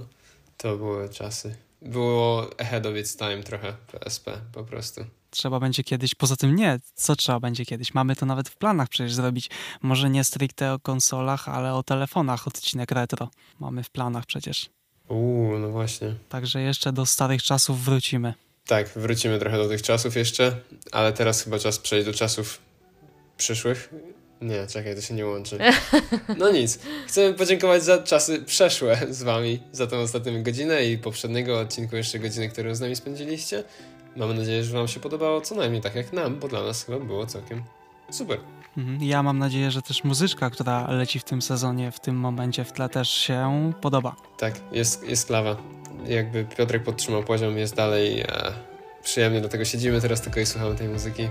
to były czasy. Było ahead of its time trochę PSP po prostu trzeba będzie kiedyś, poza tym nie, co trzeba będzie kiedyś, mamy to nawet w planach przecież zrobić, może nie stricte o konsolach, ale o telefonach odcinek retro, mamy w planach przecież. Uuu, no właśnie. Także jeszcze do starych czasów wrócimy. Tak, wrócimy trochę do tych czasów jeszcze, ale teraz chyba czas przejść do czasów przyszłych. Nie, czekaj, to się nie łączy. No nic. Chcemy podziękować za czasy przeszłe z wami, za tą ostatnią godzinę i poprzedniego odcinku jeszcze godzinę, którą z nami spędziliście. Mamy nadzieję, że Wam się podobało co najmniej tak jak nam, bo dla nas chyba było całkiem super. Mhm. Ja mam nadzieję, że też muzyczka, która leci w tym sezonie, w tym momencie w tle też się podoba. Tak, jest, jest klawa. Jakby Piotrek podtrzymał poziom, jest dalej e, przyjemnie, dlatego siedzimy teraz tylko i słuchamy tej muzyki,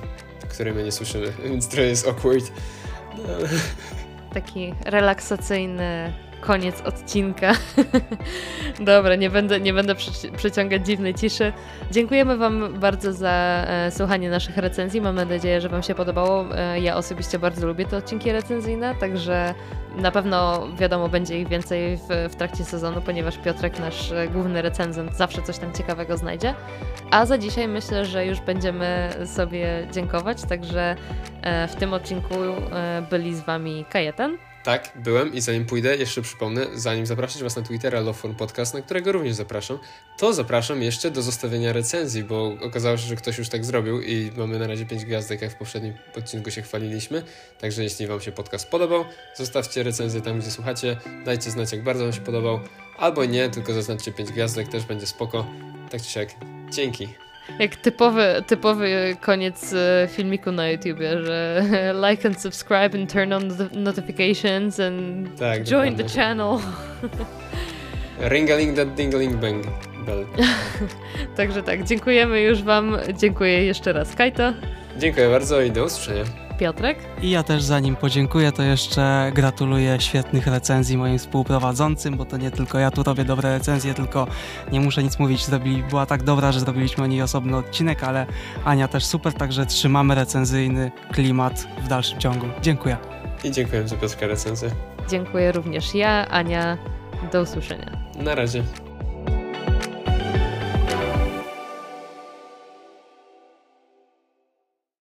której my nie słyszymy, więc trochę jest awkward. Taki relaksacyjny koniec odcinka. Dobra, nie będę, nie będę przeciągać dziwnej ciszy. Dziękujemy Wam bardzo za e, słuchanie naszych recenzji. Mam nadzieję, że Wam się podobało. E, ja osobiście bardzo lubię te odcinki recenzyjne, także na pewno wiadomo, będzie ich więcej w, w trakcie sezonu, ponieważ Piotrek, nasz e, główny recenzent, zawsze coś tam ciekawego znajdzie. A za dzisiaj myślę, że już będziemy sobie dziękować, także e, w tym odcinku e, byli z Wami Kajetan. Tak, byłem i zanim pójdę, jeszcze przypomnę, zanim zapraszać Was na Twittera Loveform Podcast, na którego również zapraszam, to zapraszam jeszcze do zostawienia recenzji, bo okazało się, że ktoś już tak zrobił i mamy na razie 5 gwiazdek, jak w poprzednim odcinku się chwaliliśmy. Także jeśli Wam się podcast podobał, zostawcie recenzję tam, gdzie słuchacie, dajcie znać, jak bardzo Wam się podobał, albo nie, tylko zaznaczcie 5 gwiazdek, też będzie spoko. Tak czy siak, dzięki. Jak typowy, typowy koniec e, filmiku na YouTubie, że like and subscribe and turn on notifications and tak, join dokładnie. the channel. Ringaling that dingling bang bell. Także tak, dziękujemy już wam. Dziękuję jeszcze raz Kajto. Dziękuję bardzo i do usłyszenia. Piotrek. I ja też zanim podziękuję, to jeszcze gratuluję świetnych recenzji moim współprowadzącym, bo to nie tylko ja tu robię dobre recenzje, tylko nie muszę nic mówić, zrobili, była tak dobra, że zrobiliśmy o niej osobny odcinek, ale Ania też super, także trzymamy recenzyjny klimat w dalszym ciągu. Dziękuję. I dziękuję za Piotrka recenzję. Dziękuję również ja, Ania. Do usłyszenia. Na razie.